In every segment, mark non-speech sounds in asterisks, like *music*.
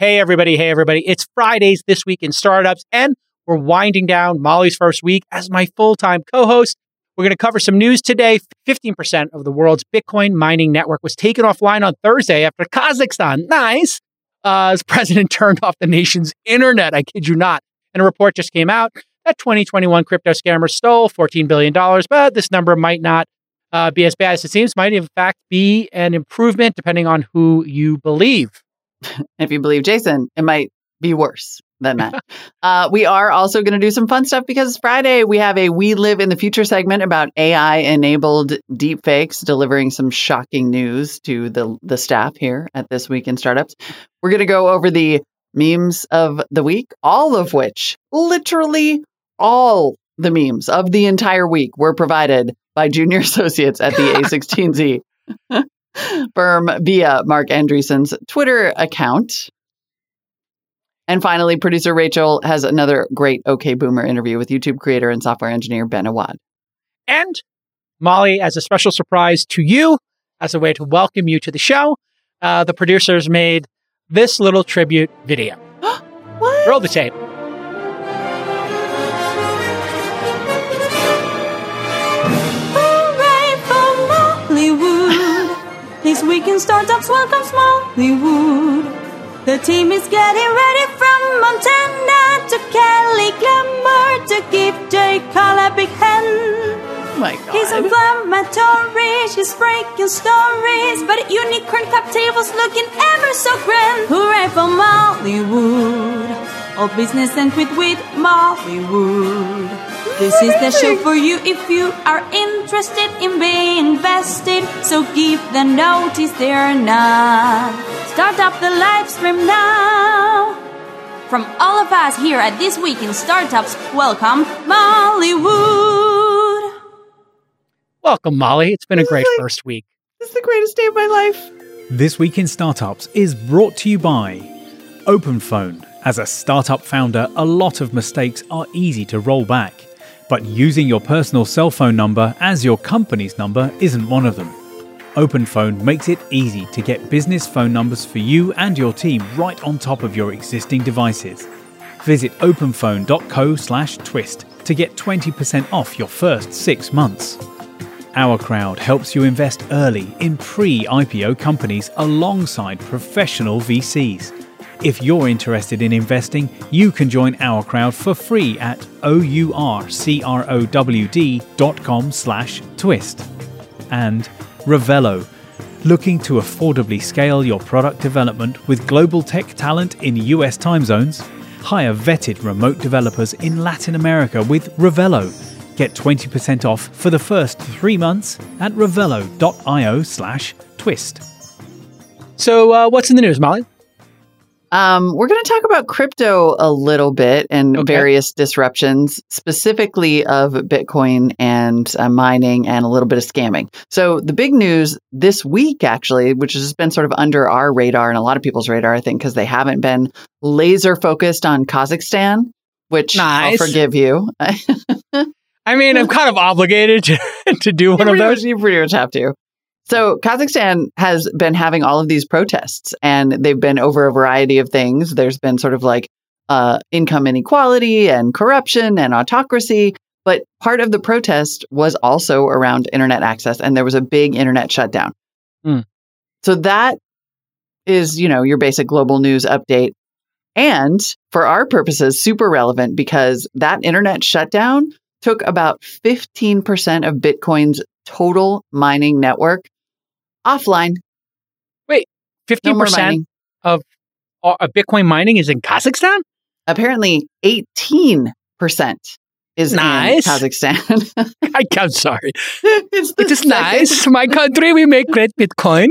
Hey, everybody. Hey, everybody. It's Fridays this week in startups, and we're winding down Molly's first week as my full time co host. We're going to cover some news today. 15% of the world's Bitcoin mining network was taken offline on Thursday after Kazakhstan, nice, uh, as president *laughs* turned off the nation's internet. I kid you not. And a report just came out that 2021 crypto scammers stole $14 billion, but this number might not uh, be as bad as it seems, might in fact be an improvement depending on who you believe. *laughs* if you believe Jason, it might be worse than that. *laughs* uh, we are also going to do some fun stuff because Friday we have a We Live in the Future segment about AI enabled deepfakes, delivering some shocking news to the, the staff here at This Week in Startups. We're going to go over the memes of the week, all of which, literally all the memes of the entire week were provided by junior *laughs* associates at the A16Z firm via Marc Andreessen's Twitter account. And finally, producer Rachel has another great OK Boomer interview with YouTube creator and software engineer Ben Awad. And Molly, as a special surprise to you, as a way to welcome you to the show, uh, the producers made this little tribute video. *gasps* what? Roll the tape. This week in startups welcomes Mollywood. The team is getting ready from Montana to Cali Glamour to give J. Cal a big hand. My God. He's inflammatory, she's breaking stories, but unicorn cup tables looking ever so grand. Hooray for Mollywood! All business and quit with Mollywood. This is the show for you if you are interested in being invested. So give the notice they're not. Start up the live stream now. From all of us here at This Week in Startups, welcome Mollywood. Welcome, Molly. It's been a This is great like- first week. This is the greatest day of my life. This Week in Startups is brought to you by OpenPhone. As a startup founder, a lot of mistakes are easy to roll back, but using your personal cell phone number as your company's number isn't one of them. OpenPhone makes it easy to get business phone numbers for you and your team right on top of your existing devices. Visit openphone.co/twist to get 20% off your first 6 months. OurCrowd helps you invest early in pre IPO companies alongside professional VCs. If you're interested in investing, you can join OurCrowd for free at ourcrowd.com slash twist. And Revelo, looking to affordably scale your product development with global tech talent in US time zones? Hire vetted remote developers in Latin America with Revelo. Get 20% off for the first three months at revelo.io slash twist. So, uh, what's in the news, Molly? Um, we're going to talk about crypto a little bit and Okay. various disruptions, specifically of Bitcoin and uh, mining and a little bit of scamming. So, the big news this week, actually, which has been sort of under our radar and a lot of people's radar, I think, because they haven't been laser focused on Kazakhstan, which Nice. I'll forgive you. *laughs* I mean, I'm kind of obligated *laughs* to, to do one you, of pretty much, those. you pretty much have to. So Kazakhstan has been having all of these protests, and they've been over a variety of things. There's been sort of like uh, income inequality and corruption and autocracy. But part of the protest was also around internet access, and there was a big internet shutdown. Hmm. So that is, you know, your basic global news update. And for our purposes, super relevant because that internet shutdown took about 15% of Bitcoin's total mining network offline. Wait, 15% mining. of uh, Bitcoin mining is in Kazakhstan? Apparently, 18% is Nice. in Kazakhstan. *laughs* I, I'm sorry. it's It is nice. My country, we make great Bitcoin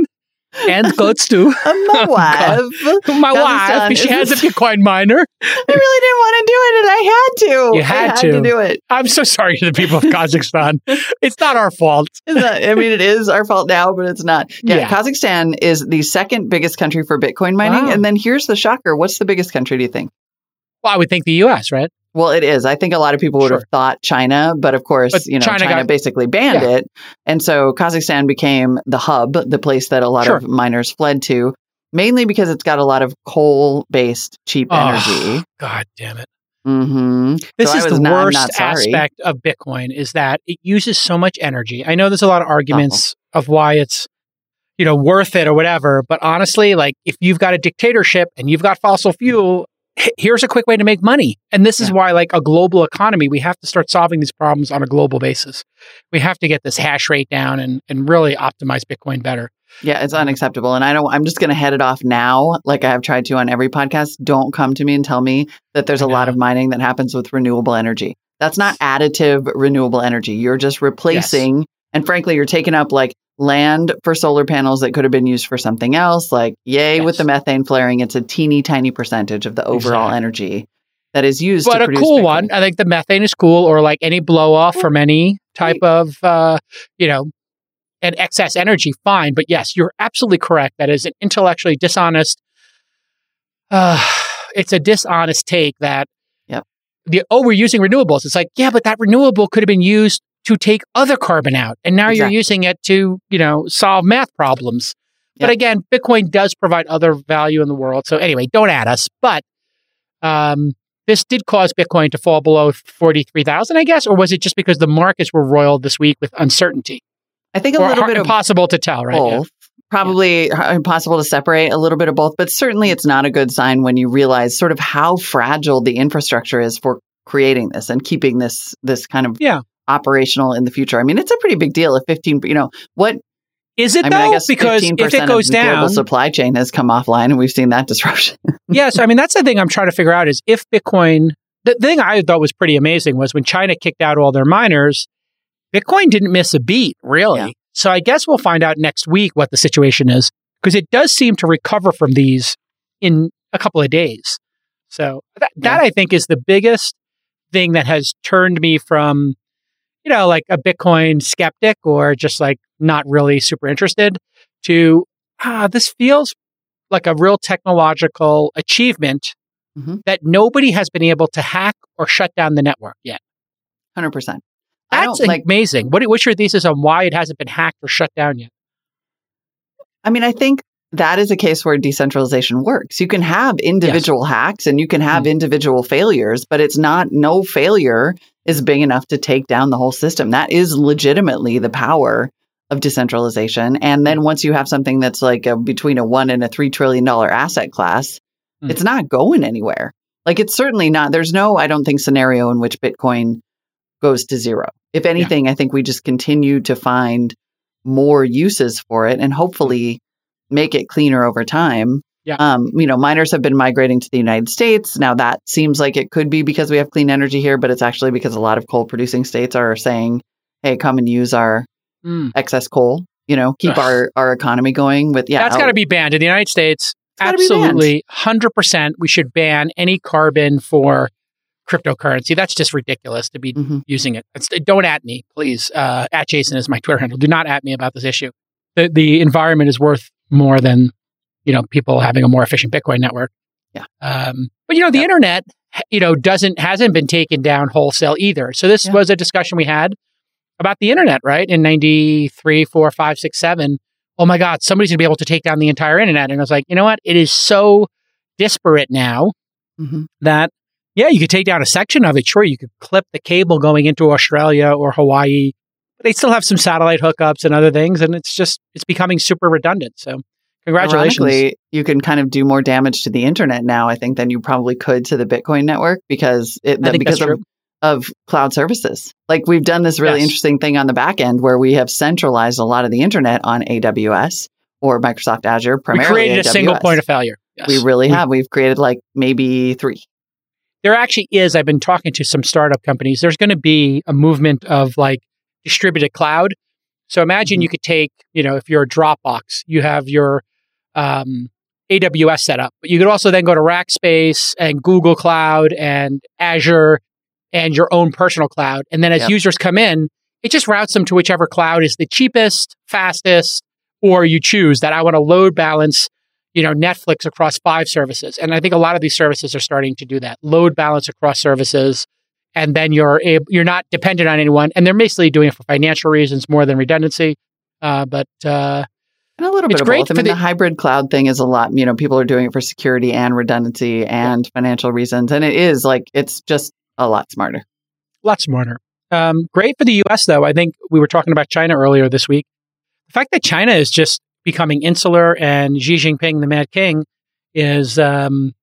and goats too. *laughs* Uh, my *laughs* wife. My wife, she has a Bitcoin miner. I really didn't want to do it, and I had to. You had I had to. to do it. I'm so sorry to the people of Kazakhstan. *laughs* It's not our fault. It's not, I mean, it is our fault now, but it's not. Yeah, Yeah. Kazakhstan is the second biggest country for Bitcoin mining. Wow. And then here's the shocker. What's the biggest country, do you think? Well, I would think the U.S., right? Well, it is. I think a lot of people would Sure. have thought China, but of course, But you know, China China, got- basically banned Yeah. it. And so Kazakhstan became the hub, the place that a lot Sure. of miners fled to. mainly because it's got a lot of coal based cheap Oh, energy. God damn it. hmm This So is the not- worst aspect of Bitcoin is that it uses so much energy. I know there's a lot of arguments of why it's you know worth it or whatever, but honestly, like if you've got a dictatorship and you've got fossil fuel, here's a quick way to make money. And this is why like a global economy, we have to start solving these problems on a global basis. We have to get this hash rate down and and really optimize Bitcoin better. Yeah, it's unacceptable. And I don't, I'm just going to head it off now, like I have tried to on every podcast. Don't come to me and tell me that there's a lot of mining that happens with renewable energy. That's not additive renewable energy. You're just replacing, and frankly, you're taking up like land for solar panels that could have been used for something else. Like, yay, with the methane flaring, it's a teeny tiny percentage of the overall Exactly. energy that is used but a cool Bitcoin. one. I think the methane is cool, or like any blow off from any type of, uh, you know, an excess energy, fine. But yes, you're absolutely correct. That is an intellectually dishonest. Uh, *sighs* it's a dishonest take that. Yep. The oh, we're using renewables. It's like yeah, but that renewable could have been used to take other carbon out, and now you're using it to you know solve math problems. But again, Bitcoin does provide other value in the world. So anyway, don't add us. But um, this did cause Bitcoin to fall below 43,000, I guess, or was it just because the markets were roiled this week with uncertainty? I think a or little bit of impossible to tell, right? Yeah. both. Probably h- impossible to separate a little bit of both, but certainly it's not a good sign when you realize sort of how fragile the infrastructure is for creating this and keeping this this kind of Yeah. Operational in the future. I mean, it's a pretty big deal if 15, you know, what Is it I mean, though? I guess because 15% if it goes the global down, supply chain has come offline and we've seen that disruption. *laughs* yeah. So I mean, that's the thing I'm trying to figure out is if Bitcoin. The thing I thought was pretty amazing was when China kicked out all their miners, Bitcoin didn't miss a beat, really. Yeah. So I guess we'll find out next week what the situation is because it does seem to recover from these in a couple of days. So that, that I think is the biggest thing that has turned me from, you know, like a Bitcoin skeptic or just like not really super interested to, ah, this feels like a real technological achievement Mhm. that nobody has been able to hack or shut down the network yet. 100%. I That's don't like amazing. What, what's your thesis on why it hasn't been hacked or shut down yet? I mean, I think that is a case where decentralization works. You can have individual hacks and you can have Mm. individual failures, but it's not, no failure is big enough to take down the whole system. That is legitimately the power of decentralization. And then once you have something that's like a, between a one and a three trillion dollar asset class, Mm. it's not going anywhere. Like it's certainly not, there's no, I don't think, scenario in which Bitcoin goes to zero. If anything, I think we just continue to find more uses for it and hopefully make it cleaner over time. Yeah. Um, you know, miners have been migrating to the United States. Now that seems like it could be because we have clean energy here, but it's actually because a lot of coal producing states are saying, hey, come and use our Mm. excess coal, you know, keep our, our economy going with, yeah. That's got to be banned in the United States. gotta be banned. Absolutely, hundred percent. We should ban any carbon for cryptocurrency. That's just ridiculous to be Mhm. using it. It's, don't at me, please. Uh, at Jason is my Twitter handle. Do not at me about this issue. The the environment is worth more than you know people having a more efficient Bitcoin network. Yeah. Um, but you know the Yep. internet, you know, doesn't hasn't been taken down wholesale either. So this Yeah. was a discussion we had about the internet, right? In 93, 4, 5, 6, 7. Oh my God, somebody's going to be able to take down the entire internet. And I was like, you know what? It is so disparate now Mhm. that, yeah, you could take down a section of it. Sure, you could clip the cable going into Australia or Hawaii, but they still have some satellite hookups and other things. And it's just, it's becoming super redundant. So congratulations. Ironically, you can kind of do more damage to the internet now, I think, than you probably could to the Bitcoin network because it think because of, of cloud services. Like we've done this really Yes. interesting thing on the back end where we have centralized a lot of the internet on AWS or Microsoft Azure, We primarily created a single point of failure. Yes. We really We- have. We've created like maybe three. there actually is i've been talking to some startup companies there's going to be a movement of like distributed cloud so imagine Mhm. you could take you know if you're a dropbox you have your um, aws set up but you could also then go to rackspace and google cloud and azure and your own personal cloud and then as Yep. users come in it just routes them to whichever cloud is the cheapest fastest or you choose that i want to load balance you know netflix across five services and i think a lot of these services are starting to do that load balance across services and then you're able, you're not dependent on anyone and they're basically doing it for financial reasons more than redundancy uh, but uh, And a little bit It's of great both. I for mean, the- the, hybrid cloud thing is a lot. You know, people are doing it for security and redundancy and financial reasons, and it is like it's just a lot smarter. A lot smarter. Um, great for the US, though. I think we were talking about China earlier this week. The fact that China is just becoming insular and Xi Jinping, the Mad King, is, um,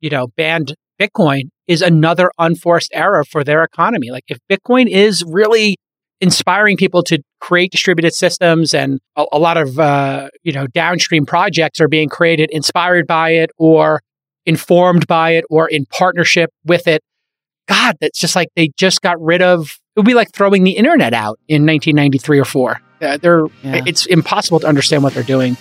you know, banned Bitcoin is another unforced error for their economy. Like, if Bitcoin is really inspiring people to create distributed systems and a, a lot of, uh, you know, downstream projects are being created inspired by it or informed by it or in partnership with it. God, that's just like they just got rid of. It would be like throwing the internet out in 1993 or four. Uh, they're Yeah. it's impossible to understand what they're doing.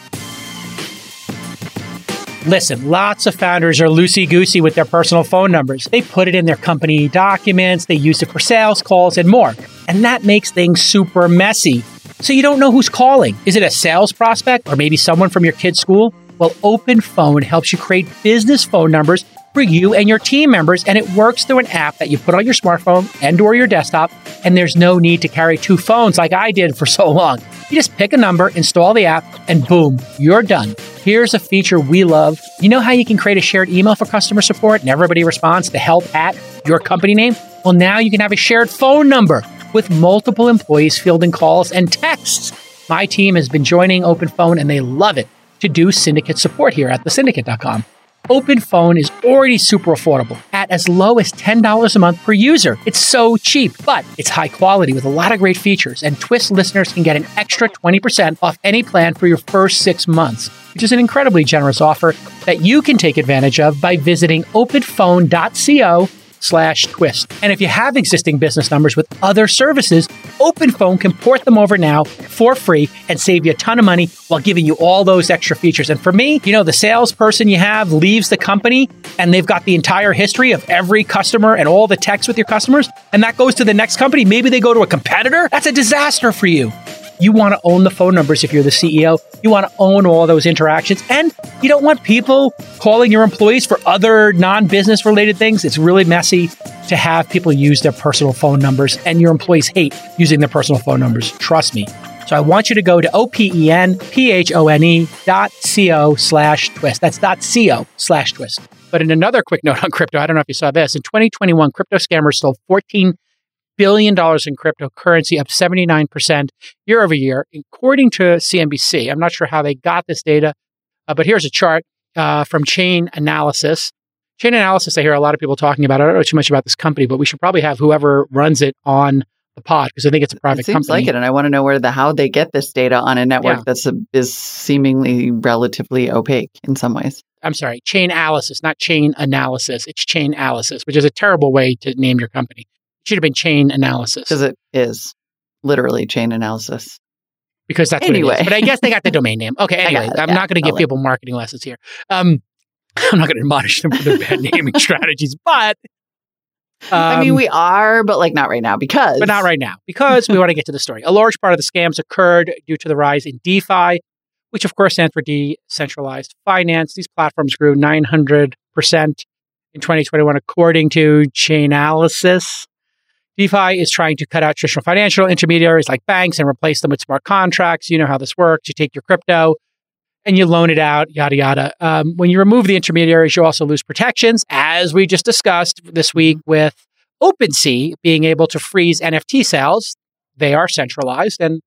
Listen, lots of founders are loosey goosey with their personal phone numbers. They put it in their company documents, they use it for sales calls and more. And that makes things super messy. So you don't know who's calling. Is it a sales prospect or maybe someone from your kid's school? Well, OpenPhone helps you create business phone numbers for you and your team members, and it works through an app that you put on your smartphone and or your desktop, and there's no need to carry two phones like I did for *laughs* so long. You just pick a number, install the app, and boom, you're done. Here's a feature we love. You know how you can create a shared email for customer support and everybody responds to help at your company name? Well, now you can have a shared phone number with multiple employees fielding calls and texts. My team has been joining OpenPhone and they love it to do syndicate support here at thesyndicate.com. OpenPhone is already super affordable at as low as $10 a month per user. It's so cheap, but it's high quality with a lot of great features. And Twist listeners can get an extra 20% off any plan for your first six months, which is an incredibly generous offer that you can take advantage of by visiting openphone.co slash twist. And if you have existing business numbers with other services, OpenPhone can port them over now for free and save you a ton of money while giving you all those extra features. And for me, you know, the salesperson you have leaves the company and they've got the entire history of every customer and all the texts with your customers, and that goes to the next company. Maybe they go to a competitor. That's a disaster for you. You want to own the phone numbers if you're the CEO. You want to own all those interactions. And you don't want people calling your employees for other non business related things. It's really messy to have people use their personal phone numbers, and your employees hate using their personal phone numbers. Trust me. So I want you to go to O P E N P H O N E dot C O slash twist. That's dot C O slash twist. But in another quick note on crypto, I don't know if you saw this. In 2021, crypto scammers stole 14 billion dollars in cryptocurrency, up 79% year over year, according to CNBC. I'm not sure how they got this data, uh, but here's a chart uh, from Chainalysis. Chain Analysis, I hear a lot of people talking about. I don't know too much about this company, but we should probably have whoever runs it on the pod because I think it's a private it seems company. like it, and I want to know where the how they get this data on a network Yeah. that's a, is seemingly relatively opaque in some ways. I'm sorry, Chain Analysis, not Chain Analysis. It's Chainalysis, which is a terrible way to name your company. Should have been Chain Analysis because it is literally chain analysis. because that's what it Anyway. But I guess they got the *laughs* domain name. Okay, anyway, I'm yeah, not going to give people marketing lessons here. Um, *laughs* I'm not going to admonish them for their bad naming *laughs* strategies, but I mean, um, we are, but like not right now because but not right now because we want to get to the story. A large part of the scams occurred due to the rise in DeFi, which of course stands for decentralized finance. These platforms grew 900% in 2021, according to Chainalysis. DeFi is trying to cut out traditional financial intermediaries like banks and replace them with smart contracts. You know how this works. You take your crypto and you loan it out, yada, yada. Um, when you remove the intermediaries, you also lose protections, as we just discussed this week with OpenSea being able to freeze NFT sales. They are centralized and,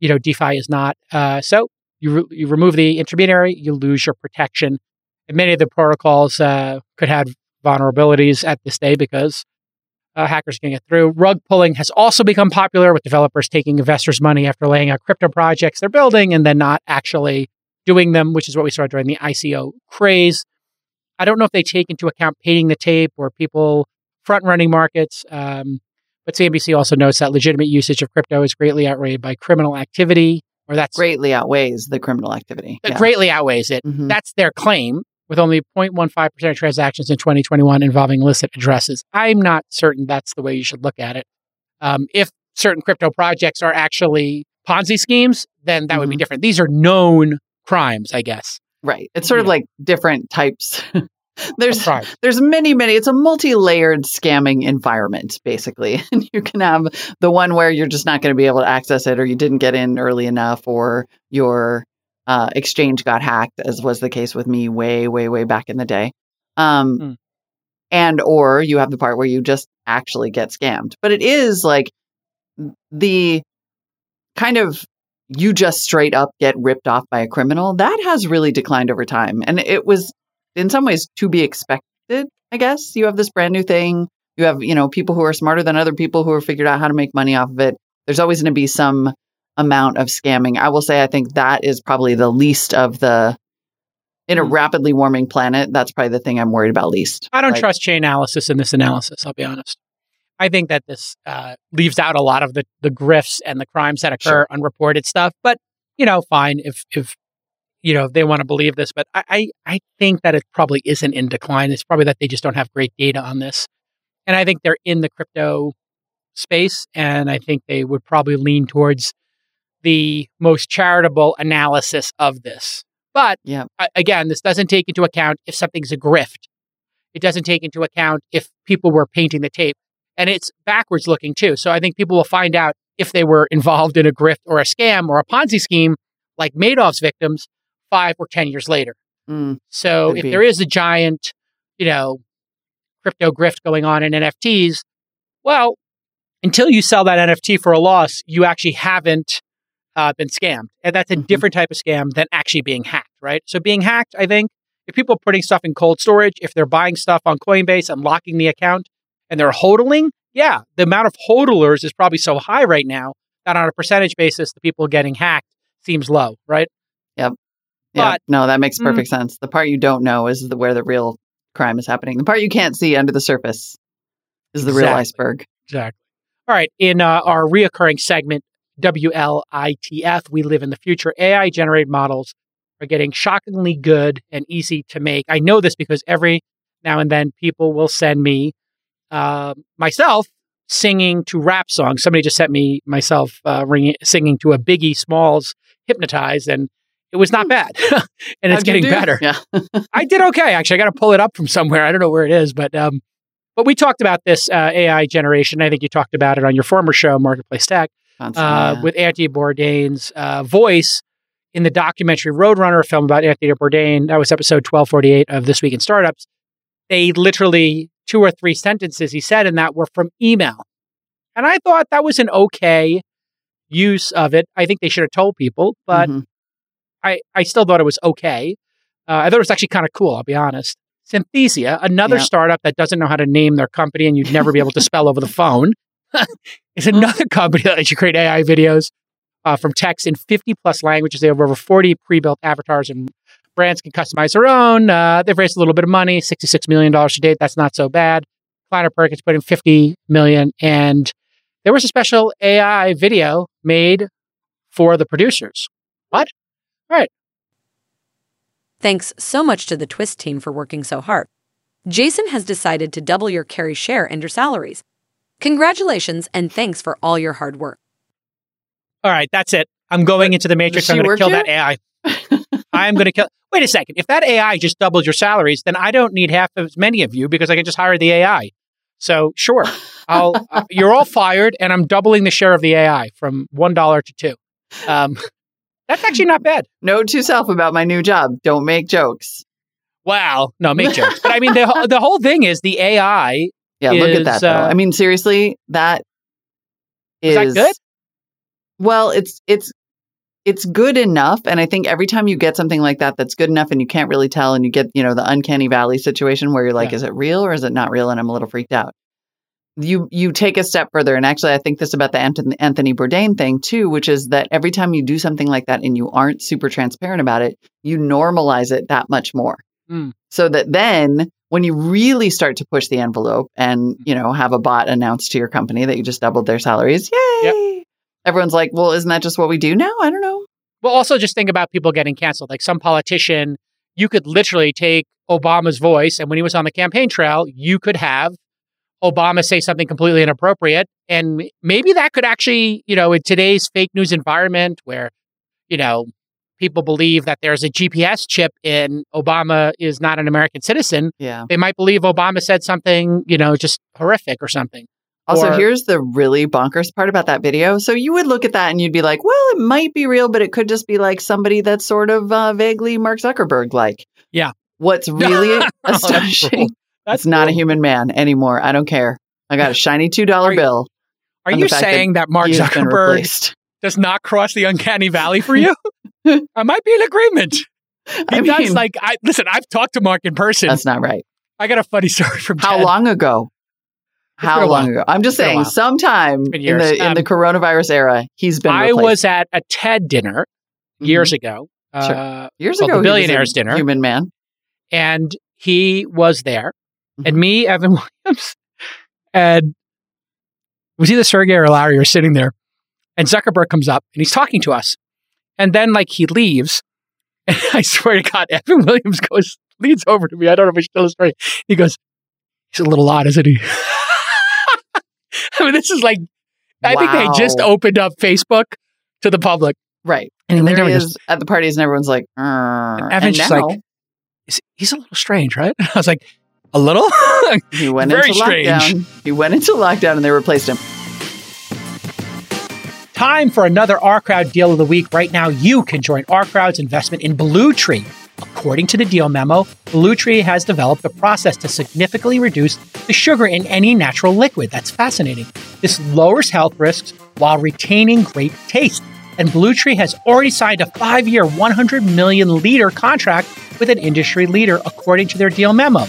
you know, DeFi is not. Uh, so you, re- you remove the intermediary, you lose your protection. And many of the protocols uh, could have vulnerabilities at this day because uh, hackers can get through. Rug pulling has also become popular with developers taking investors' money after laying out crypto projects they're building and then not actually doing them, which is what we saw during the ICO craze. I don't know if they take into account painting the tape or people front running markets. Um, but CNBC also notes that legitimate usage of crypto is greatly outweighed by criminal activity, or that's greatly outweighs the criminal activity. that Yeah. greatly outweighs it. Mhm. That's their claim, with only 0.15% of transactions in 2021 involving illicit addresses. I'm not certain that's the way you should look at it. Um, if certain crypto projects are actually Ponzi schemes, then that would be Mhm. different. These are known crimes, I guess. Right. It's sort of like different types. *laughs* there's there's many many it's a multi-layered scamming environment basically *laughs* and you can have the one where you're just not going to be able to access it or you didn't get in early enough or you're uh, exchange got hacked, as was the case with me way, way, way back in the day. Um, Hmm. And or you have the part where you just actually get scammed. But it is like the kind of you just straight up get ripped off by a criminal that has really declined over time, and it was in some ways to be expected. I guess you have this brand new thing. You have you know people who are smarter than other people who have figured out how to make money off of it. There's always going to be some amount of scamming. I will say I think that is probably the least of the in a Hmm. rapidly warming planet. That's probably the thing I'm worried about least. I don't Like, trust Chainalysis in this analysis. I'll be honest. I think that this uh, leaves out a lot of the, the grifts and the crimes that occur, Sure. unreported stuff. But you know, fine if if you know if they want to believe this. But I, I I think that it probably isn't in decline. It's probably that they just don't have great data on this. And I think they're in the crypto space, and I think they would probably lean towards the most charitable analysis of this. But Yeah. again, this doesn't take into account if something's a grift. It doesn't take into account if people were painting the tape. And it's backwards looking too. So I think people will find out if they were involved in a grift or a scam or a Ponzi scheme like Madoff's victims five or 10 years later. mm, So if be. there is a giant, you know, crypto grift going on in NFTs, well, until you sell that NFT for a loss, you actually haven't uh, been scammed. And that's a Mhm. different type of scam than actually being hacked, right? So being hacked, I think, if people are putting stuff in cold storage, if they're buying stuff on Coinbase and locking the account and they're hodling, yeah, the amount of hodlers is probably so high right now that on a percentage basis, the people getting hacked seems low, right? Yep. Yeah. But- no, that makes Mm. perfect sense. The part you don't know is the, where the real crime is happening. The part you can't see under the surface is the real iceberg. Exactly. All right. In uh, our reoccurring segment, WLITF, We Live in the Future, AI generated models are getting shockingly good and easy to make. I know this because every now and then people will send me uh, myself singing to rap songs. Somebody just sent me myself uh, ringing, singing to a Biggie Smalls Hypnotize, and it was not bad. *laughs* and it's How'd getting better. Yeah. I did okay. Actually, I got to pull it up from somewhere. I don't know where it is, but um, but we talked about this uh, AI generation. I think you talked about it on your former show, Marketplace Tech, Uh, yeah. with Anthony Bourdain's uh, voice in the documentary Roadrunner film about Anthony Bourdain. That was episode twelve forty eight of This Week in Startups. They literally two or three sentences he said in that were from email, and I thought that was an okay use of it. I think they should have told people, but Mhm. I, I still thought it was okay. Uh, I thought it was actually kind of cool, I'll be honest. Synthesia, another Yeah. startup that doesn't know how to name their company and you'd never be able to spell over the phone, *laughs* is another company that lets you create AI videos uh, from text in 50 plus languages. They have over 40 pre built avatars and brands can customize their own. Uh, they've raised a little bit of money, $66 million to date. That's not so bad. Kleiner Perkins put in 50 million and there was a special AI video made for the producers. What? All right. Thanks so much to the Twist team for working so hard. Jason has decided to double your carry share and your salaries. Congratulations and thanks for all your hard work. All right, that's it. I'm going into the matrix. I'm going to kill you? that AI. *laughs* I'm going to kill. Wait a second. If that AI just doubles your salaries, then I don't need half as many of you because I can just hire the AI. So sure, I'll. *laughs* uh, you're all fired, and I'm doubling the share of the AI from one dollar to two. Um, that's actually not bad. Note to self about my new job: don't make jokes. Wow. No, make jokes. But I mean, the the whole thing is the AI. Yeah, look at Is, that. Though. uh, I mean, seriously, that Is is that good? Well, it's it's it's good enough, and I think every time you get something like that that's good enough, and you can't really tell, and you get you know the uncanny valley situation where you're like, Yeah. is it real or is it not real? And I'm a little freaked out. You you take a step further, and actually, I think this about the Anthony, Anthony Bourdain thing too, which is that every time you do something like that and you aren't super transparent about it, you normalize it that much more. Mm. So that then when you really start to push the envelope and mm-hmm. you know have a bot announce to your company that you just doubled their salaries, yay! Everyone's like, well, isn't that just what we do now? I don't know. Well, also just think about people getting canceled. Like some politician, you could literally take Obama's voice, and when he was on the campaign trail, you could have Obama say something completely inappropriate. And maybe that could actually, you know, in today's fake news environment where, you know, people believe that there's a GPS chip in Obama is not an American citizen, Yeah. they might believe Obama said something, you know, just horrific or something. Also, Or- here's the really bonkers part about that video. So you would look at that and you'd be like, well, it might be real, but it could just be like somebody that's sort of uh, vaguely Mark Zuckerberg like. Yeah. What's *laughs* really That's astonishing, cool. That's it's not a human man anymore. I don't care. I got a shiny $2 Are you- bill. Are you fact that saying that Mark Zuckerberg does not cross the uncanny valley for you? *laughs* *laughs* I might be in agreement. He *laughs* I mean, like I listen, I've talked to Mark in person. that's not right. I got a funny *laughs* story from How Ted. long ago? How long ago? I'm just It's been a saying, sometime in the in Um, the coronavirus era, he's been. I replaced. was at a TED dinner years ago. Mm-hmm. Sure. Uh, years ago. the he was a Billionaires Dinner. Human man. and he was there, Mm-hmm. and me, Evan Williams, and it was either Sergey or Larry were sitting there, and Zuckerberg comes up and he's talking to us, and then like he leaves, *laughs* and I swear to God, Evan Williams goes leans over to me. I don't know if I should tell the story. He goes, "He's a little odd, isn't he?" *laughs* I mean, this is like, I think they just opened up Facebook to the public, Right. and, And there he is at the parties, and everyone's like, And Evan's just now like, "He's a little strange, right?" *laughs* I was like, "A little." he went very into strange. lockdown. He went into lockdown, and they replaced him. Time for another OurCrowd deal of the week. Right now, you can join OurCrowd's investment in Blue Tree. According to the deal memo, Blue Tree has developed a process to significantly reduce the sugar in any natural liquid. That's fascinating. This lowers health risks while retaining great taste. And Blue Tree has already signed a five year, 100 million liter contract with an industry leader, according to their deal memo.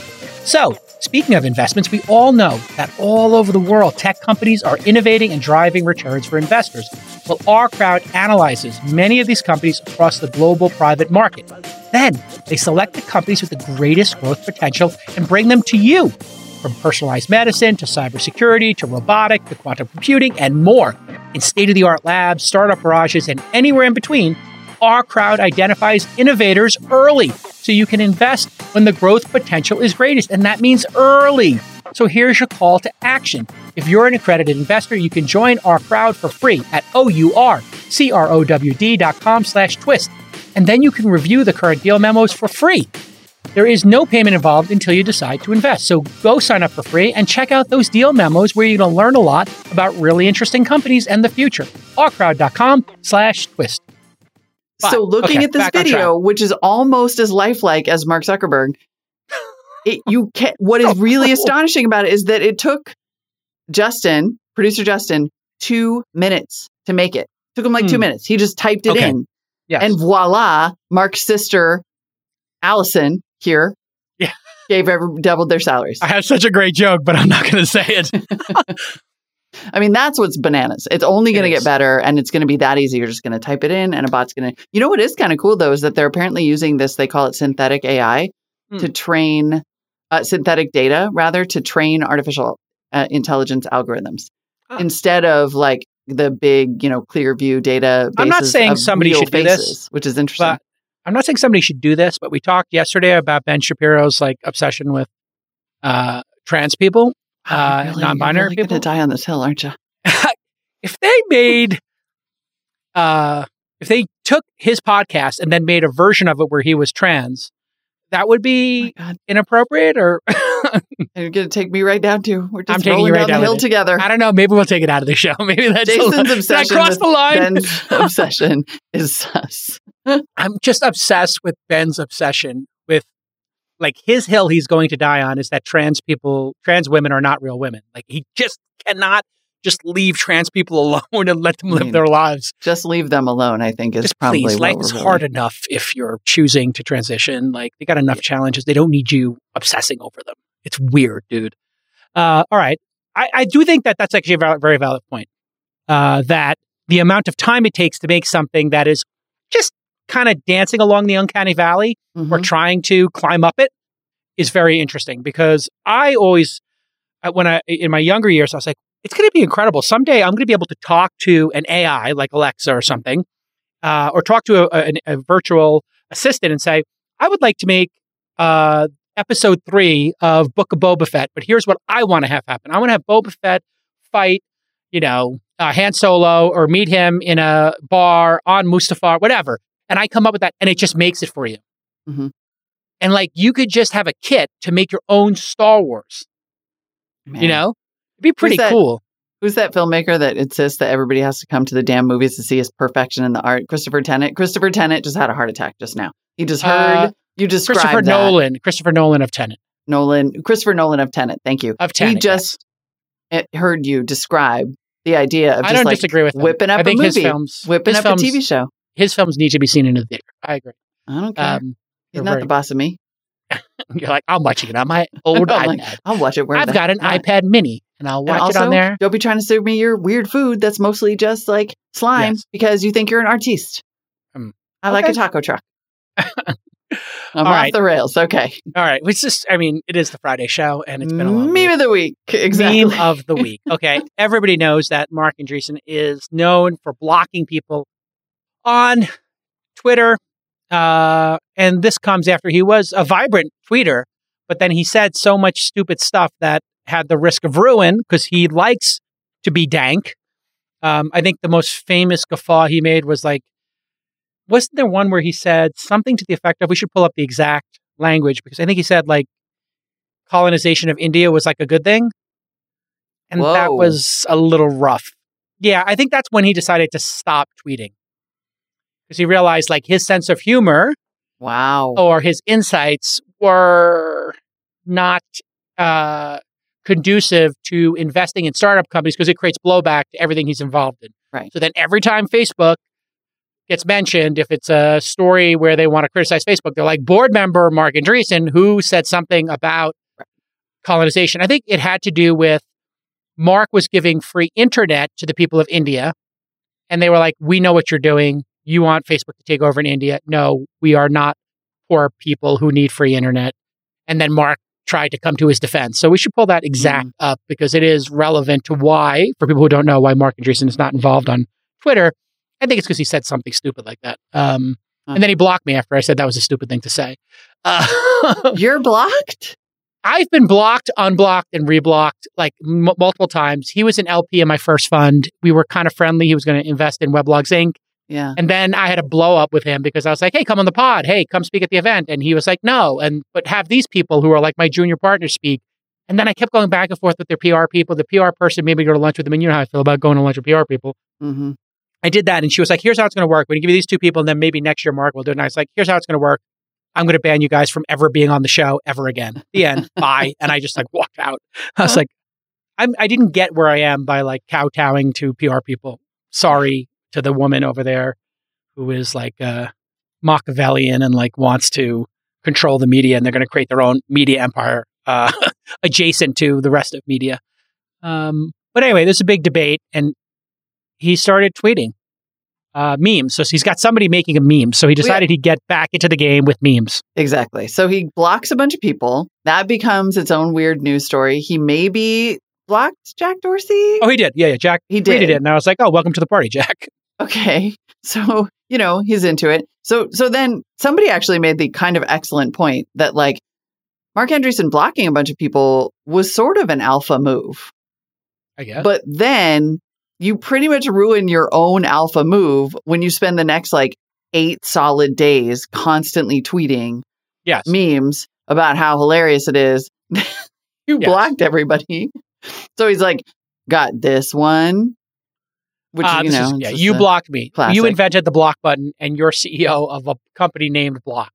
So, speaking of investments, we all know that all over the world, tech companies are innovating and driving returns for investors. Well, OurCrowd analyzes many of these companies across the global private market. Then they select the companies with the greatest growth potential and bring them to you. From personalized medicine to cybersecurity to robotic to quantum computing and more. In state of the art labs, startup garages, and anywhere in between, OurCrowd identifies innovators early so you can invest when the growth potential is greatest. And that means early. So here's your call to action. If you're an accredited investor, you can join OurCrowd for free at O-U-R-C-R-O-W-D.com slash twist. And then you can review the current deal memos for free. There is no payment involved until you decide to invest. So go sign up for free and check out those deal memos where you're going to learn a lot about really interesting companies and the future. Ourcrowd.com slash twist. But- so looking okay, at this video, which is almost as lifelike as Mark Zuckerberg, it, you can What is really *laughs* astonishing about it is that it took Justin, producer Justin, two minutes to make it. Took him like two Hmm. minutes. He just typed it Okay. in, Yes. and voila, Mark's sister, Allison, here, Yeah. gave every, doubled their salaries. I have such a great joke, but I'm not going to say it. *laughs* I mean, that's what's bananas. It's only It going to get better and it's going to be that easy. You're just going to type it in and a bot's going to. You know what is kind of cool though is that they're apparently using this, they call it synthetic AI Hmm. to train uh, synthetic data rather to train artificial uh, intelligence algorithms Huh. instead of like the big, you know, Clearview data. I'm not saying somebody should do this, which is interesting. I'm not saying somebody should do this, but we talked yesterday about Ben Shapiro's like obsession with uh, trans people, uh, really, non-binary you're really people. die on this hill, aren't you? *laughs* if they made, uh, if they took his podcast and then made a version of it where he was trans, that would Oh be God. inappropriate. Or *laughs* You're going to take me right down to. We're just I'm rolling right down, down the hill together. I don't know. Maybe we'll take it out of the show. *laughs* Maybe that's a Jason's I obsession cross with the line. Ben's obsession is sus. I'm just obsessed with Ben's obsession with like his hill he's going to die on is that trans people, trans women are not real women. Like he just cannot just leave trans people *laughs* alone and let them I live mean, their lives. Just leave them alone, I think, is Just probably please, what life's we're hard really- enough if you're choosing to transition. Like they got enough challenges. They don't need you obsessing over them. It's weird, dude. Uh, all right. I, I do think that that's actually a val- very valid point. Uh, that the amount of time it takes to make something that is just kind of dancing along the uncanny valley or Mhm. trying to climb up it is very interesting because I always, uh, when I, in my younger years, I was like, it's going to be incredible. Someday I'm going to be able to talk to an AI like Alexa or something, uh, or talk to a, a, a virtual assistant and say, I would like to make uh, episode three of Book of Boba Fett, but here's what I want to have happen. I want to have Boba Fett fight, you know, uh, Han Solo or meet him in a bar on Mustafar, whatever. And I come up with that and it just makes it for you. Mhm. And like you could just have a kit to make your own Star Wars, Man. you know? be pretty that? cool. Who's that filmmaker that insists that everybody has to come to the damn movies to see his perfection in the art? Christopher Tennant. Christopher Tennant just had a heart attack just now. He just heard Uh, you described Christopher that. Nolan. Christopher Nolan of Tenet. Nolan, Christopher Nolan of Tenet. Thank you. Of he Tenet. just eh, heard you describe the idea of I just don't like disagree with him. whipping up I think a his movie, films, whipping his up films, a TV show. His films need to be seen in the theater. I agree. I don't care. Um, He's not very- the boss of me. *laughs* you're like, I'm watching it on my *laughs* old I'm like, iPad. I'll watch it. Where I've got an not? iPad Mini, and I'll And watch also, it on there. Don't be trying to serve me your weird food that's mostly just like slime Yes. because you think you're an artiste. Um, I like a taco truck. *laughs* I'm All off right. the rails. Okay. All right, it's just, I mean, it is the Friday show, and it's been a long Meme week. of the week. Exactly. Meme of the week. Okay, everybody knows that Marc Andreessen is known for blocking people on Twitter, uh, and this comes after he was a vibrant tweeter, but then he said so much stupid stuff that had the risk of ruin because he likes to be dank. Um, I think the most famous guffaw he made was like, wasn't there one where he said something to the effect of, we should pull up the exact language because I think he said like colonization of India was like a good thing. And that was a little rough. Yeah, I think that's when he decided to stop tweeting because he realized like his sense of humor wow. or his insights were not uh, conducive to investing in startup companies because it creates blowback to everything he's involved in. Right. So then every time Facebook gets mentioned, if it's a story where they want to criticize Facebook, they're like board member Marc Andreessen who said something about colonization. I think it had to do with Mark was giving free internet to the people of India, and they were like, "We know what you're doing. You want Facebook to take over in India? No, we are not poor people who need free internet." And then Mark tried to come to his defense. So we should pull that exact up because it is relevant to why, for people who don't know, why Marc Andreessen is not involved on Twitter. I think it's because he said something stupid like that. Um, Huh. And then he blocked me after I said that was a stupid thing to say. Uh, *laughs* You're blocked? I've been blocked, unblocked, and reblocked like m- multiple times. He was an LP in my first fund. We were kind of friendly. He was going to invest in Weblogs Inc. Yeah. And then I had a blow up with him because I was like, "Hey, come on the pod. Hey, come speak at the event." And he was like, "No." And but have these people who are like my junior partners speak. And then I kept going back and forth with their PR people. The PR person made me go to lunch with them, and you know how I feel about going to lunch with PR people. hmm I did that, and she was like, "Here's how it's going to work. We're going to give you these two people, and then maybe next year Marc will do it." And I was like, "Here's how it's going to work. I'm going to ban you guys from ever being on the show ever again. The end. *laughs* Bye." And I just like walked out. I was like, I'm, "I didn't get where I am by like kowtowing to PR people. Sorry to the woman over there who is like uh, Machiavellian and like wants to control the media, and they're going to create their own media empire uh, *laughs* adjacent to the rest of media." Um, but anyway, there's a big debate, and he started tweeting uh, memes. So he's got somebody making a meme. So he decided he'd get back into the game with memes. Exactly. So he blocks a bunch of people. That becomes its own weird news story. He maybe blocked Jack Dorsey. Oh, he did. Yeah, yeah. Jack He tweeted did. it, and I was like, "Oh, welcome to the party, Jack." Okay. *laughs* So, you know, he's into it. So so then somebody actually made the kind of excellent point that like Marc Andreessen blocking a bunch of people was sort of an alpha move. I guess. But then you pretty much ruin your own alpha move when you spend the next like 8 solid days constantly tweeting yes. memes about how hilarious it is. *laughs* you Yes. blocked everybody. *laughs* So he's like, got this one. Which, Uh, you know, is- yeah, you blocked me. classic. You invented the block button, and you're *laughs* CEO of a company named Block.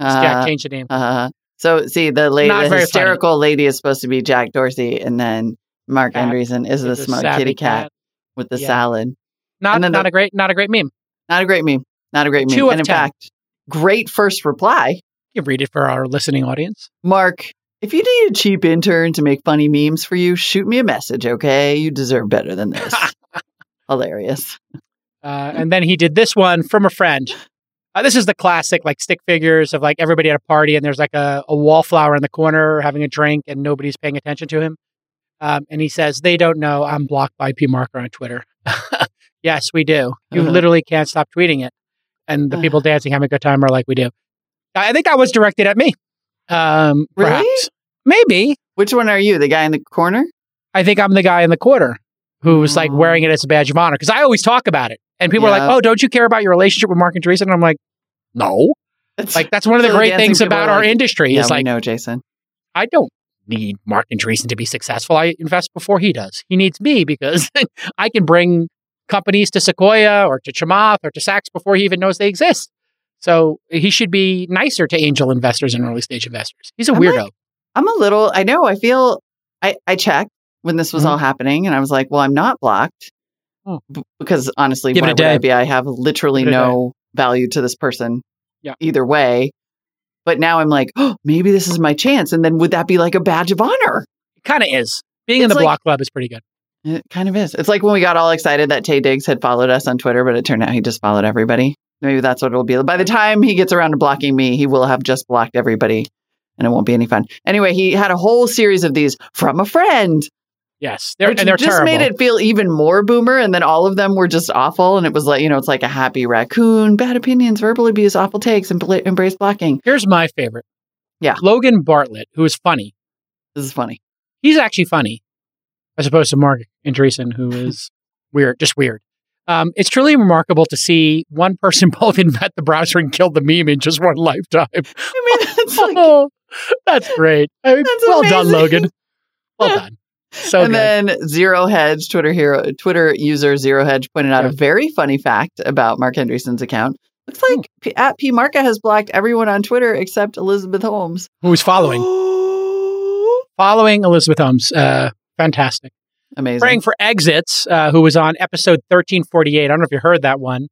Jack uh, changed the name. uh, so see, the lady, Not the hysterical lady is supposed to be Jack Dorsey, and then Marc Cat. Andreessen is the smart kitty cat, with the Yeah. salad. Not not the- a great not a great meme. Not a great meme. Not a great meme. Two and in 10. fact, great first reply. You read it for our listening audience. Marc, if you need a cheap intern to make funny memes for you, shoot me a message, okay? You deserve better than this. *laughs* Hilarious. Uh, and then he did this one from a friend. Uh, this is the classic, like stick figures of like everybody at a party, and there's like a, a wallflower in the corner having a drink, and nobody's paying attention to him. Um, and he says, "They don't know I'm blocked by pmarca on Twitter." *laughs* yes, we do. You Uh-huh. literally can't stop tweeting it, and the people dancing having a good time are like, "We do." I think that was directed at me. Um, Really? perhaps. maybe. Which one are you? The guy in the corner? I think I'm the guy in the corner who's like wearing mm. it as a badge of honor because I always talk about it, and people are like, "Oh, don't you care about your relationship with Marc Andreessen?" And I'm like, "No." It's *laughs* Like that's one of the great things about our like, industry yeah, is like know, Jason. I don't need Marc Andreessen to be successful. I invest before he does. He needs me because *laughs* I can bring companies to Sequoia or to Chamath or to Sacks before he even knows they exist. So he should be nicer to angel investors and early stage investors. He's a I'm weirdo. like- I'm a little, I know, I feel, I, I checked when this was Mhm. all happening and I was like, well, I'm not blocked. Hmm. B- because honestly, Give why would I be? I have literally no value to this person Yeah. either way. But now I'm like, oh, maybe this is my chance. And then would that be like a badge of honor? It kind of is. Being in the like- block club is pretty good. It kind of is. It's like when we got all excited that Taye Diggs had followed us on Twitter, but it turned out he just followed everybody. Maybe that's what it'll be. By the time he gets around to blocking me, he will have just blocked everybody and it won't be any fun. Anyway, he had a whole series of these from a friend, Yes, they're, which and they're just terrible. made it feel even more boomer. And then all of them were just awful. And it was like, you know, it's like a happy raccoon, bad opinions, verbal abuse, awful takes, and bla- embrace blocking. Here's my favorite. Yeah. Logan Bartlett, who is funny. This is funny. He's actually funny, as opposed to Marc Andreessen, who is *laughs* weird, just weird. Um, it's truly remarkable to see one person *laughs* both invent the browser and kill the meme in just one lifetime. I mean, that's *laughs* like, Oh, that's great. I mean, That's well done. Logan. Well done. So and good. then Zero Hedge, Twitter hero, Twitter user Zero Hedge pointed out Yeah. a very funny fact about Marc Andreessen's account. Looks like P- at pmarca has blocked everyone on Twitter except Elizabeth Holmes. Who's following? *gasps* Following Elizabeth Holmes. Uh, fantastic. Amazing. Praying for Exits, uh, who was on episode 1348. I don't know if you heard that one,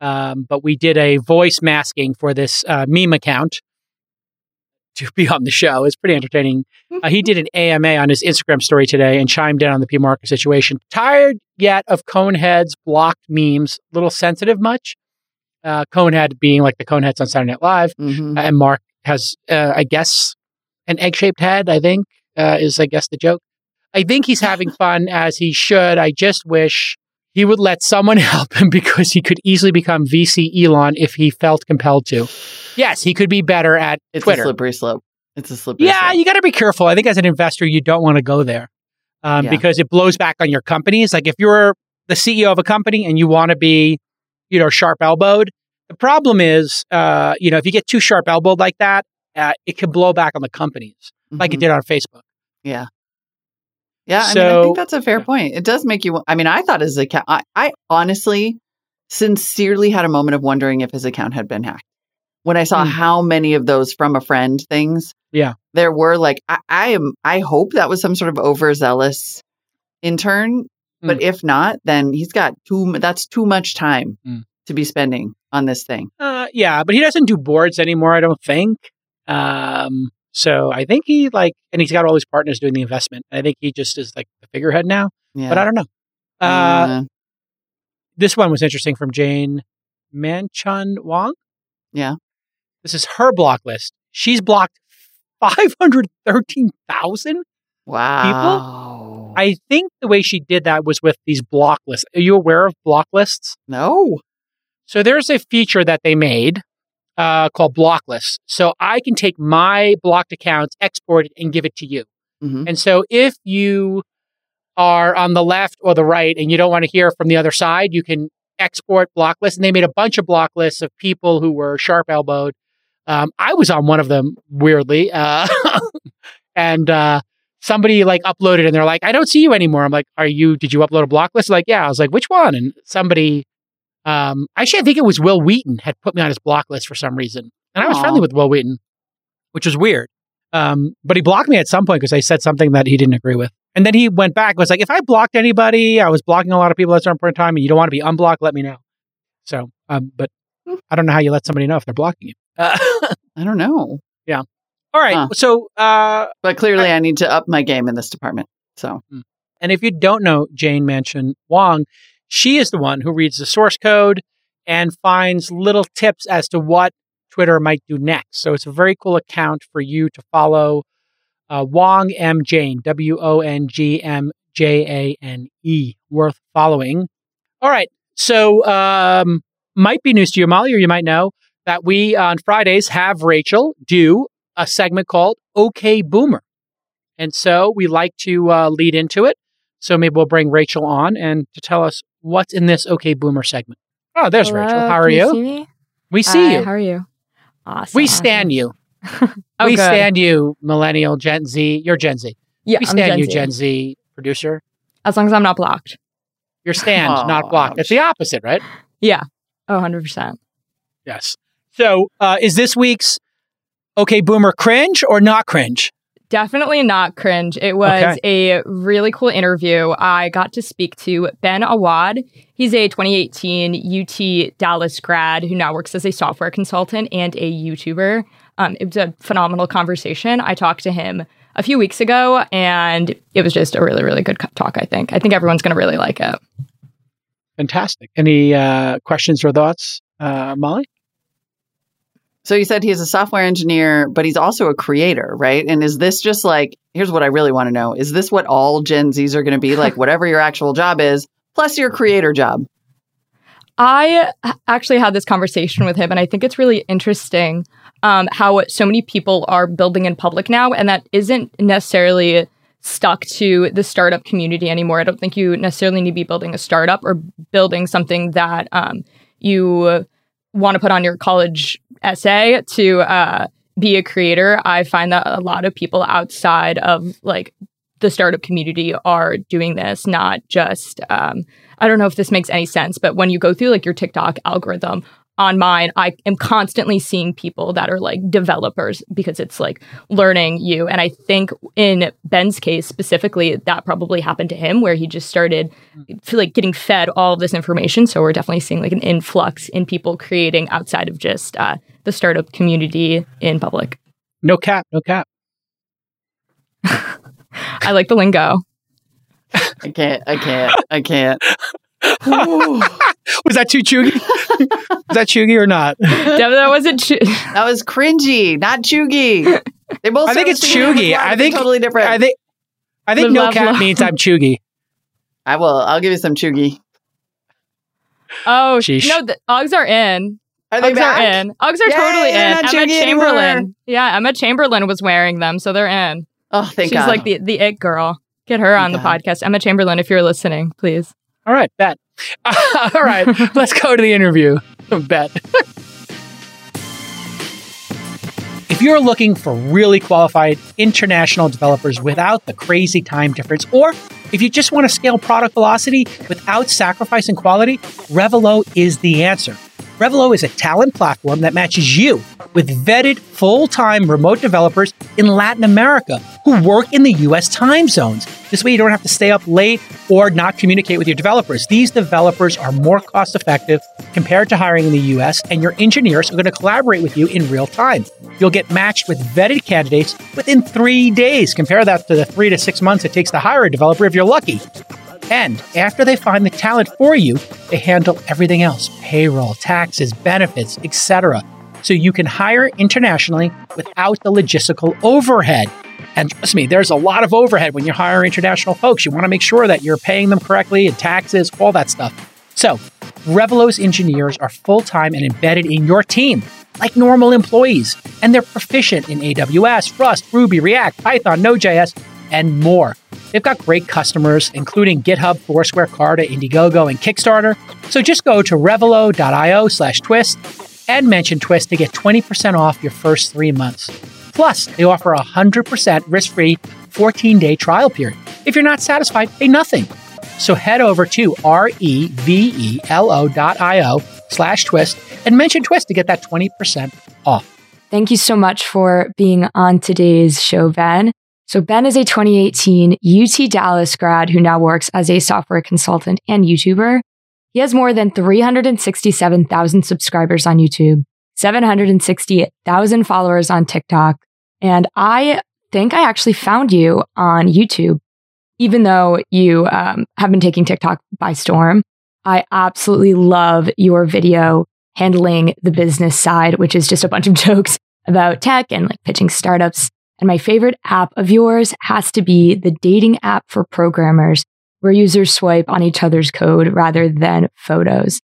um, but we did a voice masking for this uh, meme account to be on the show. It's pretty entertaining. Uh, he did an *laughs* AMA on his Instagram story today and chimed in on the pmarca situation. Tired yet of Coneheads blocked memes? Little sensitive much? Uh, Conehead being like the Coneheads on Saturday Night Live, Mhm. uh, and Marc has, uh, I guess, an egg shaped head, I think, uh, is, I guess, the joke. I think he's having fun as he should. I just wish he would let someone *laughs* help him because he could easily become VC Elon if he felt compelled to. Yes, he could be better at It's Twitter. a slippery slope. It's a slippery Yeah, slope. you got to be careful. I think as an investor, you don't want to go there um, Yeah. because it blows back on your companies. Like if you're the CEO of a company and you want to be, you know, sharp elbowed, the problem is, uh, you know, if you get too sharp elbowed like that, uh, it can blow back on the companies, like it Mhm. did on Facebook. Yeah. Yeah, I mean, I think that's a fair point. It does make you. I mean, I thought his account. I, I honestly, sincerely had a moment of wondering if his account had been hacked when I saw Hmm. how many of those from a friend things. Yeah. there were. Like, I, I am. I hope that was some sort of overzealous intern. But if not, then he's got too. That's too much time Hmm. to be spending on this thing. Uh, yeah, but he doesn't do boards anymore. I don't think. Um, so I think he like, and he's got all his partners doing the investment. I think he just is like the figurehead now. Yeah. But I don't know. Uh, Uh, this one was interesting from Jane Manchun Wong. Yeah. This is her block list. She's blocked 513,000. wow. people. I think the way she did that was with these block lists. Are you aware of block lists? no. So there's a feature that they made uh, called block lists. So I can take my blocked accounts, export it, and give it to you. Mhm. And so if you are on the left or the right and you don't want to hear from the other side, you can export block lists. And they made a bunch of Blocklists of people who were sharp elbowed. Um, I was on one of them weirdly. Uh, *laughs* and uh, somebody like uploaded and they're like, I don't see you anymore. I'm like, Are you, did you upload a Blocklist? Like, yeah. I was like, Which one? And somebody, um, actually, I think it was Wil Wheaton had put me on his block list for some reason. And I was friendly with Wil Wheaton, which was weird. Um, but he blocked me at some point because I said something that he didn't agree with. And then he went back, was like, if I blocked anybody, I was blocking a lot of people at some point in time, and you don't want to be unblocked, let me know. So, um, but I don't know how you let somebody know if they're blocking you. Uh, *laughs* I don't know. Yeah. All right. Huh. So, uh, But clearly, I need to up my game in this department. So, and if you don't know Jane Manchun Wong, she is the one who reads the source code and finds little tips as to what Twitter might do next. So it's a very cool account for you to follow. Uh, Wong M Jane, W O N G M J A N E, worth following. All right. So, um, might be news to you, Molly, or you might know that we on Fridays have Rachel do a segment called OK Boomer. And so we like to uh, lead into it. So maybe we'll bring Rachel on and to tell us what's in this OK Boomer segment. Oh, there's Hello, Rachel. How are can you? see me? we see Hi, you. How are you? Awesome. we stand you. *laughs* Oh, we good. stand you, millennial, Gen Z. You're Gen Z. Yeah, we I'm stand Gen you, Z. Gen Z producer. As long as I'm not blocked. Your stand, Oh, not blocked. It's the opposite, right? Yeah. Oh, 100%. Yes. So, uh, is this week's Okay Boomer cringe or not cringe? Definitely not cringe. It was a really cool interview. I got to speak to Ben Awad. He's a 2018 UT Dallas grad who now works as a software consultant and a YouTuber. Um, it was a phenomenal conversation. I talked to him a few weeks ago, and it was just a really, really good talk. I think. I think everyone's going to really like it. Fantastic. Any uh, questions or thoughts, uh, Molly? So you said he's a software engineer, but he's also a creator, right? And is this just like, here's what I really want to know. Is this what all Gen Zs are going to be like, *laughs* whatever your actual job is, plus your creator job? I actually had this conversation with him, and I think it's really interesting um, how so many people are building in public now, and that isn't necessarily stuck to the startup community anymore. I don't think you necessarily need to be building a startup or building something that um, you want to put on your college essay to uh, be a creator. I find that a lot of people outside of like the startup community are doing this, not just um, I don't know if this makes any sense, but when you go through like your TikTok algorithm on mine, I am constantly seeing people that are like developers because it's like learning you. And I think in Ben's case specifically, that probably happened to him where he just started feel like getting fed all of this information. So we're definitely seeing like an influx in people creating outside of just uh, the startup community in public. No cap, no cap. I like the lingo. *laughs* I can't, I can't, I can't. *laughs* Was that too cheugy? *laughs* Was that cheugy or not? *laughs* that, that wasn't. Ch- *laughs* That was cringy, not cheugy. They both. I think it's with cheugy. I think totally different. I think I think Live, no laugh, cap love. means I'm cheugy. I will. I'll give you some cheugy. oh Sheesh. no, the Uggs are in. Are they Uggs back? are in. Uggs are Yay, totally they're in. Emma Chamberlain. anymore. Yeah, Emma Chamberlain was wearing them, so they're in. Oh, thank She's God. She's like the the it girl. Get her on the God. podcast. Emma Chamberlain, if you're listening, please. All right, bet. *laughs* All right, let's go to the interview. *laughs* bet. If you're looking for really qualified international developers without the crazy time difference, or if you just want to scale product velocity without sacrificing quality, Revelo is the answer. Revelo is a talent platform that matches you with vetted full time remote developers in Latin America who work in the US time zones. This way, you don't have to stay up late or not communicate with your developers. These developers are more cost effective compared to hiring in the US, and your engineers are going to collaborate with you in real time. You'll get matched with vetted candidates within three days. Compare that to the three to six months it takes to hire a developer if you're lucky. And after they find the talent for you, they handle everything else payroll, taxes, benefits, etc. So you can hire internationally without the logistical overhead. And trust me, there's a lot of overhead when you hire international folks. You want to make sure that you're paying them correctly and taxes, all that stuff. So, Revelo's engineers are full time and embedded in your team like normal employees, and they're proficient in AWS, Rust, Ruby, React, Python, Node.js, and more. They've got great customers, including GitHub, Foursquare, Carta, Indiegogo, and Kickstarter. So just go to revelo.io slash twist and mention twist to get 20% off your first three months. Plus, they offer a 100% risk-free 14-day trial period. If you're not satisfied, pay nothing. So head over to E R-E-V-E-L-O dot I-O slash twist and mention twist to get that 20% off. Thank you so much for being on today's show, Ben. So, Ben is a 2018 UT Dallas grad who now works as a software consultant and YouTuber. He has more than 367,000 subscribers on YouTube, 760,000 followers on TikTok. And I think I actually found you on YouTube, even though you um, have been taking TikTok by storm. I absolutely love your video handling the business side, which is just a bunch of *laughs* jokes about tech and like pitching startups. And my favorite app of yours has to be the dating app for programmers, where users swipe on each other's code rather than photos.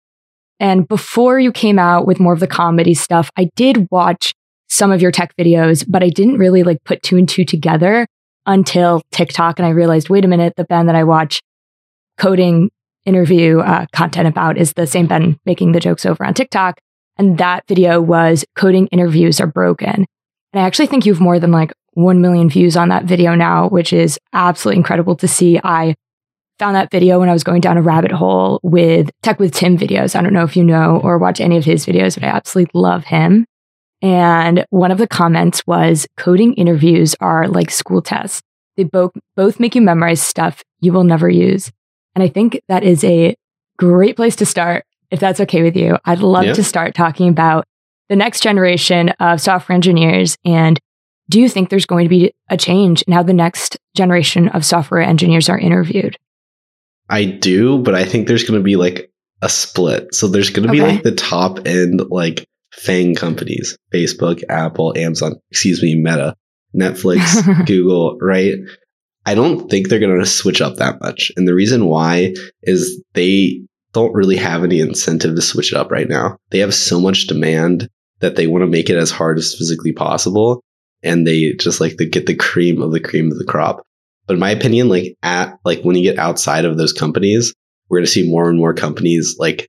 And before you came out with more of the comedy stuff, I did watch some of your tech videos, but I didn't really like put two and two together until TikTok. And I realized, wait a minute, the Ben that I watch coding interview uh, content about is the same Ben making the jokes over on TikTok. And that video was coding interviews are broken. And I actually think you have more than like 1 million views on that video now, which is absolutely incredible to see. I found that video when I was going down a rabbit hole with Tech with Tim videos. I don't know if you know or watch any of his videos, but I absolutely love him. And one of the comments was coding interviews are like school tests. They both both make you memorize stuff you will never use. And I think that is a great place to start if that's okay with you. I'd love Yeah. to start talking about the next generation of software engineers and do you think there's going to be a change in how the next generation of software engineers are interviewed? I do, but I think there's going to be like a split. So there's going to be like the top end, like FANG companies Facebook, Apple, Amazon, excuse me, Meta, Netflix, *laughs* Google, right? I don't think they're going to switch up that much. And the reason why is they don't really have any incentive to switch it up right now. They have so much demand that they want to make it as hard as physically possible. And they just like to get the cream of the cream of the crop. But in my opinion, like at like when you get outside of those companies, we're going to see more and more companies like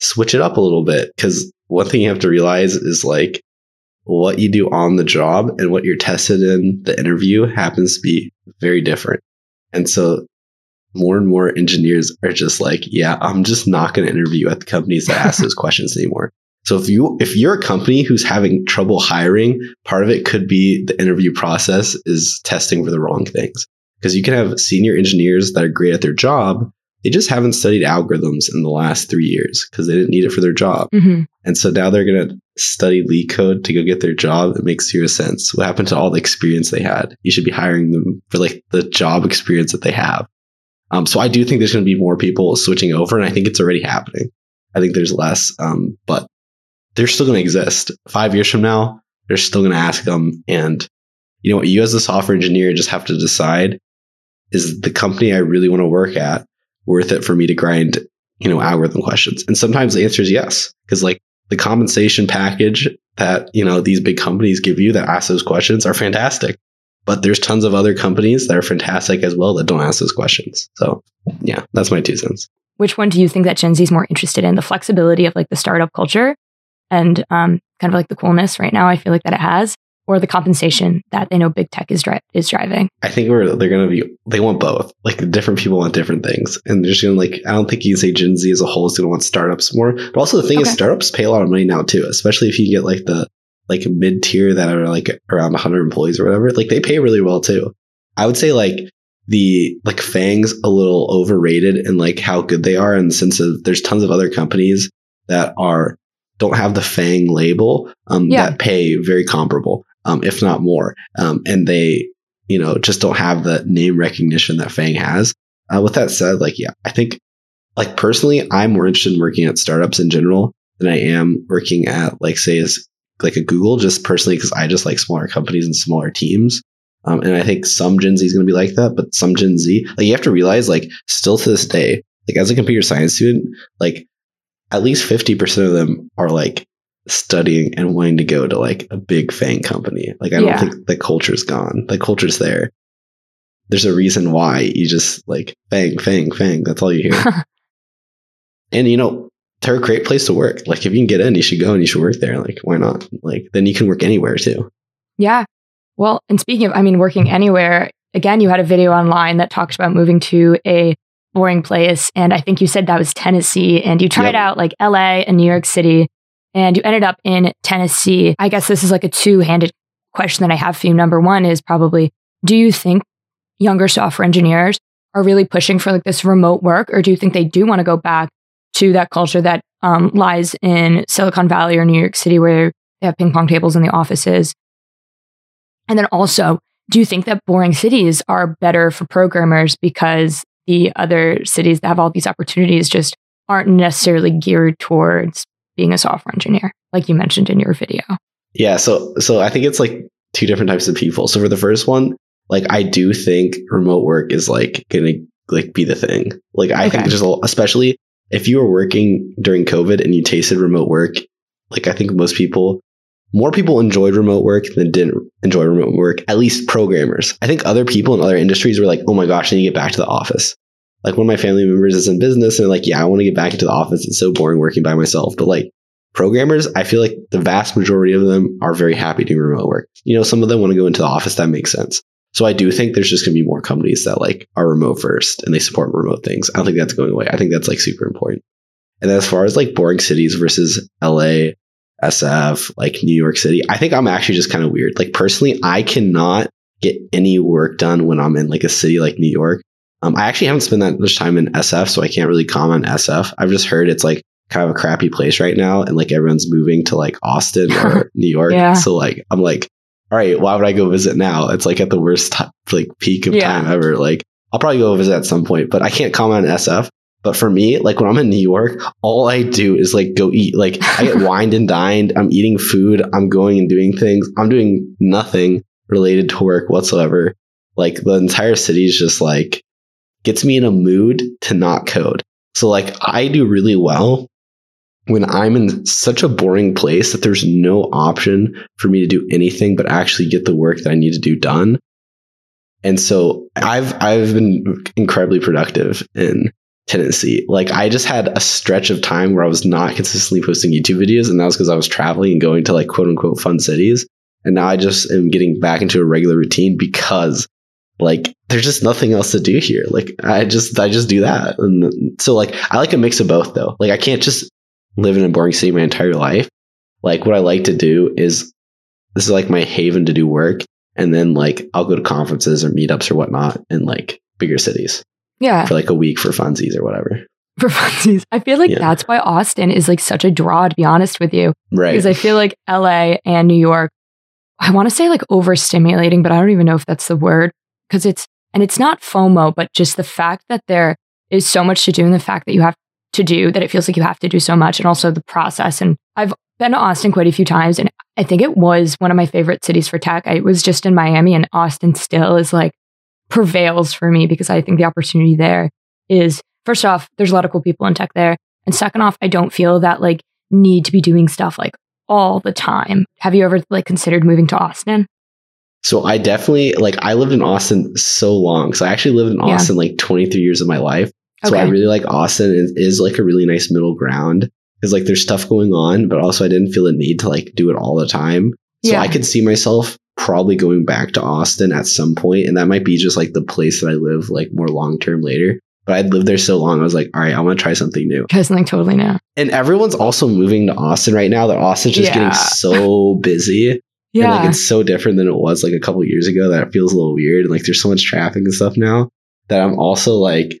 switch it up a little bit. Cause one thing you have to realize is like what you do on the job and what you're tested in the interview happens to be very different. And so more and more engineers are just like, yeah, I'm just not going to interview at the companies that ask those *laughs* questions anymore. So if you if you're a company who's having trouble hiring, part of it could be the interview process is testing for the wrong things. Because you can have senior engineers that are great at their job, they just haven't studied algorithms in the last 3 years because they didn't need it for their job. hmm And so now they're going to study LeetCode to go get their job. It makes zero sense. What happened to all the experience they had? You should be hiring them for like the job experience that they have. Um, so I do think there's going to be more people switching over, and I think it's already happening. I think there's less, um, but they're still going to exist. Five years from now, they're still going to ask them. And you know what? You as a software engineer just have to decide: is the company I really want to work at worth it for me to grind, you know, algorithm questions? And sometimes the answer is yes, because like the compensation package that you know these big companies give you that ask those questions are fantastic but there's tons of other companies that are fantastic as well that don't ask those questions so yeah that's my two cents Which one do you think that Gen Z is more interested in? The flexibility of like the startup culture and um, kind of like the coolness right now, I feel like that it has, or the compensation that they know big tech is, dri- is driving? i think we're they're gonna be they want both. Like different people want different things. And they're just gonna like i don't think you can say gen z as a whole is gonna want startups more. But also the thing is startups pay a lot of money now too especially if you get like the like mid tier that are like around 100 employees or whatever. Like they pay really well too. I would say like the like fangs a little overrated and like how good they are in the sense of there's tons of other companies that are don't have the fang label um Yeah. that pay very comparable um if not more. Um and they you know just don't have the name recognition that fang has. Uh, with that said like yeah i think like personally i'm more interested in working at startups in general than i am working at like say as like a google just personally because i just like smaller companies and smaller teams. Um, and I think some Gen Z is going to be like that, but some Gen Z, like you have to realize, like still to this day, like as a computer science student, like at least 50% of them are like studying and wanting to go to like a big fang company. Like I don't Yeah. think the culture's gone. The culture's there. There's a reason why you just like fang, fang, fang. That's all you hear. *laughs* and you know, they're a great place to work. Like if you can get in, you should go and you should work there. Like why not? Like then you can work anywhere too. Yeah. Well, and speaking of, I mean, working anywhere, again, you had a video online that talked about moving to a boring place. And I think you said that was Tennessee. And you tried Yep. out like LA and New York City, and you ended up in Tennessee. I guess this is like a two handed question that I have for you. Number one is probably do you think younger software engineers are really pushing for like this remote work, or do you think they do want to go back to that culture that um, lies in Silicon Valley or New York City where they have ping pong tables in the offices? And then also, do you think that boring cities are better for programmers because the other cities that have all these opportunities just aren't necessarily geared towards being a software engineer, like you mentioned in your video? Yeah, so so I think it's like two different types of people. So for the first one, like I do think remote work is like gonna like be the thing. Like I think Okay. just a- especially if you were working during COVID and you tasted remote work, like I think most people more people enjoyed remote work than didn't enjoy remote work, at least programmers. I think other people in other industries were like, oh my gosh, I need to get back to the office. Like one of my family members is in business and like, yeah, I want to get back into the office. It's so boring working by myself. But like programmers, I feel like the vast majority of them are very happy doing remote work. You know, some of them want to go into the office. That makes sense. So I do think there's just going to be more companies that like are remote first and they support remote things. I don't think that's going away. I think that's like super important. And as far as like boring cities versus LA, SF, like New York City, I think I'm actually just kind of weird. Like personally, I cannot get any work done when I'm in like a city like New York. Um, I actually haven't spent that much time in SF, so I can't really comment SF. I've just heard it's like kind of a crappy place right now, and like everyone's moving to like Austin or *laughs* New York. Yeah. So like, I'm like, all right, why would I go visit now? It's like at the worst time, like peak of Yeah. time ever. Like, I'll probably go visit at some point, but I can't comment on SF. But for me, like when I'm in New York, all I do is like go eat. Like I get *laughs* wined and dined. I'm eating food. I'm going and doing things. I'm doing nothing related to work whatsoever. Like the entire city is just like gets me in a mood to not code. So like I do really well when I'm in such a boring place that there's no option for me to do anything but actually get the work that I need to do done. And so I've I've been incredibly productive in Tennessee. Like I just had a stretch of time where I was not consistently posting YouTube videos, and that was because I was traveling and going to like quote unquote fun cities. And now I just am getting back into a regular routine because like there's just nothing else to do here. Like I just I just do that. And so like I like a mix of both though. Like I can't just live in a boring city my entire life. Like what I like to do is this is like my haven to do work. And then like I'll go to conferences or meetups or whatnot in like bigger cities Yeah. for like a week for funsies or whatever. For *laughs* funsies. I feel like Yeah. that's why Austin is like such a draw, to be honest with you. Right. Because I feel like LA and New York, I want to say like overstimulating, but I don't even know if that's the word. Because it's, and it's not FOMO, but just the fact that there is so much to do and the fact that you have to do that it feels like you have to do so much and also the process. And I've been to Austin quite a few times and I think it was one of my favorite cities for tech. I was just in Miami and Austin still is like prevails for me because I think the opportunity there is first off, there's a lot of cool people in tech there. And second off, I don't feel that like need to be doing stuff like all the time. Have you ever like considered moving to Austin? So I definitely like I lived in Austin so long. So I actually lived in Yeah. Austin like 23 years of my life. So I really like Austin. It is like a really nice middle ground because like there's stuff going on, but also I didn't feel the need to like do it all the time. So Yeah. I could see myself probably going back to Austin at some point, and that might be just like the place that I live like more long term later. But I'd lived there so long, I was like, all right, I want to try something new. Try something totally new. And everyone's also moving to Austin right now. That Austin's just Yeah. getting so *laughs* busy. And Yeah. like it's so different than it was like a couple years ago that it feels a little weird. And like there's so much traffic and stuff now that I'm also like,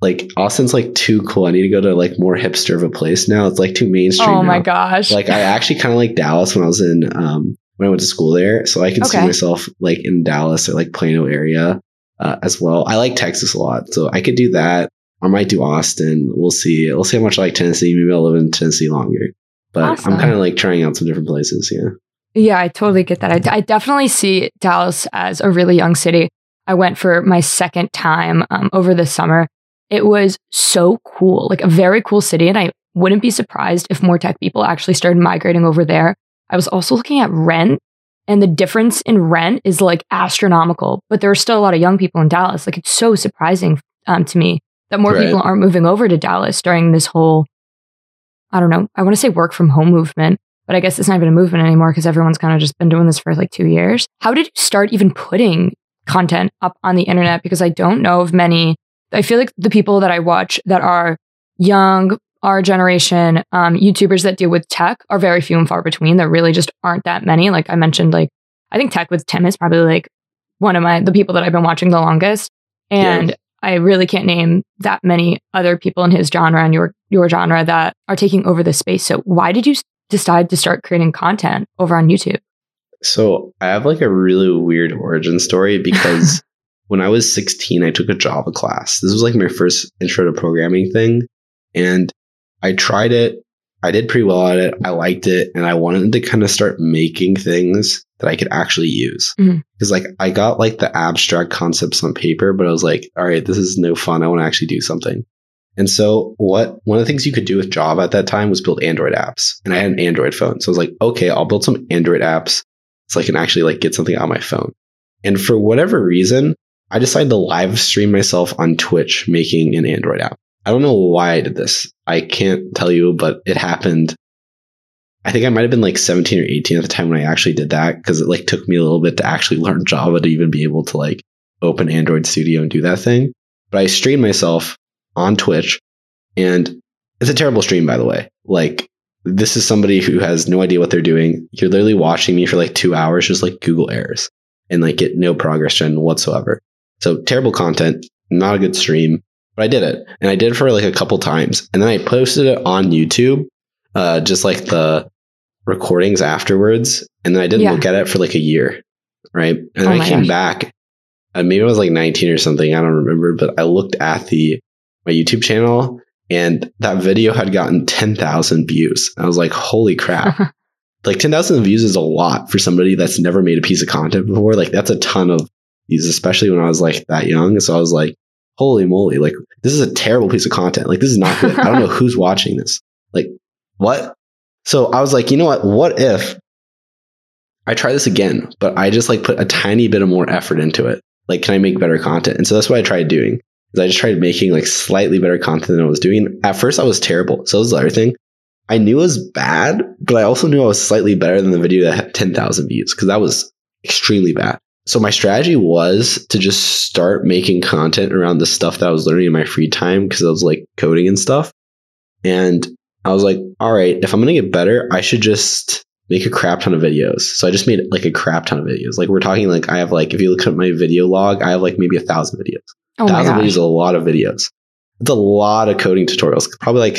like Austin's like too cool. I need to go to like more hipster of a place now. It's like too mainstream. oh my now. gosh. Like I actually kind of like Dallas when I was in um when I went to school there, so I could see myself like in Dallas or like Plano area uh, as well. I like Texas a lot, so I could do that. I might do Austin. We'll see. We'll see how much I like Tennessee. Maybe I'll live in Tennessee longer. But Awesome. I'm kind of like trying out some different places. Yeah. Yeah, I totally get that. I, I definitely see Dallas as a really young city. I went for my second time um, over the summer. It was so cool, like a very cool city. And I wouldn't be surprised if more tech people actually started migrating over there. I was also looking at rent, and the difference in rent is like astronomical, but there are still a lot of young people in Dallas. Like it's so surprising um, to me that more Right. people aren't moving over to Dallas during this whole, I don't know, I want to say work from home movement but I guess it's not even a movement anymore because everyone's kind of just been doing this for like two years. How did you start even putting content up on the internet? Because I don't know of many. I feel like the people that I watch that are young, our generation, um, YouTubers that deal with tech are very few and far between. There really just aren't that many. Like I mentioned, like I think Tech with Tim is probably like one of my the people that I've been watching the longest, and I really can't name that many other people in his genre and your your genre that are taking over the space. So why did you decide to start creating content over on YouTube? So I have like a really weird origin story because *laughs* when I was 16, I took a Java class. This was like my first intro to programming thing. And I tried it. I did pretty well at it. I liked it. And I wanted to kind of start making things that I could actually use. Mm-hmm. Because like I got like the abstract concepts on paper, but I was like, all right, this is no fun. I want to actually do something. And so what one of the things you could do with Java at that time was build Android apps. And I had an Android phone. So I was like, okay, I'll build some Android apps so I can actually like get something on my phone. And for whatever reason, I decided to live stream myself on Twitch making an Android app. I don't know why I did this. I can't tell you, but it happened I think I might have been like 17 or 18 at the time when I actually did that because it like took me a little bit to actually learn *laughs* Java to even be able to like open Android Studio and do that thing. But I streamed myself on Twitch and it's a terrible stream, by the way. Like, this is somebody who has no idea what they're doing. You're literally watching me for like two hours, just like Google errors and like get no progress gen whatsoever. So terrible content, not a good stream, but I did it. And I did it for like a couple times. And then I posted it on YouTube, uh, just like the recordings afterwards. And then I didn't Yeah. look at it for like a year. Right. And Oh then my I came gosh. back. Uh, maybe I was like 19 or something. I don't remember, but I looked at the my YouTube channel and that video had gotten 10,000 views. I was like, holy crap. *laughs* like 10,000 views is a lot for somebody that's never made a piece of content before. Like that's a ton of views, especially when I was like that young. So I was like, holy moly, like this is a terrible piece of content. Like this is not good. I don't know *laughs* who's watching this. Like what? So I was like, you know what? What if I try this again, but I just like put a tiny bit of more effort into it? Like, can I make better content? And so that's what I tried doing. Is I just tried making like slightly better content than I was doing. At first, I was terrible. So was the other thing. I knew it was bad, but I also knew I was slightly better than the video that had 10,000 views because that was extremely bad. So my strategy was to just start making content around the stuff that I was learning in my free time because I was like coding and stuff. And I was like, all right, if I'm going to get better, I should just make a crap ton of videos. So I just made like a crap ton of videos. Like we're talking like I have like, if you look at my video log, I have like maybe a thousand videos. Oh thousand videos is a lot of videos. It's a lot of coding tutorials. Probably like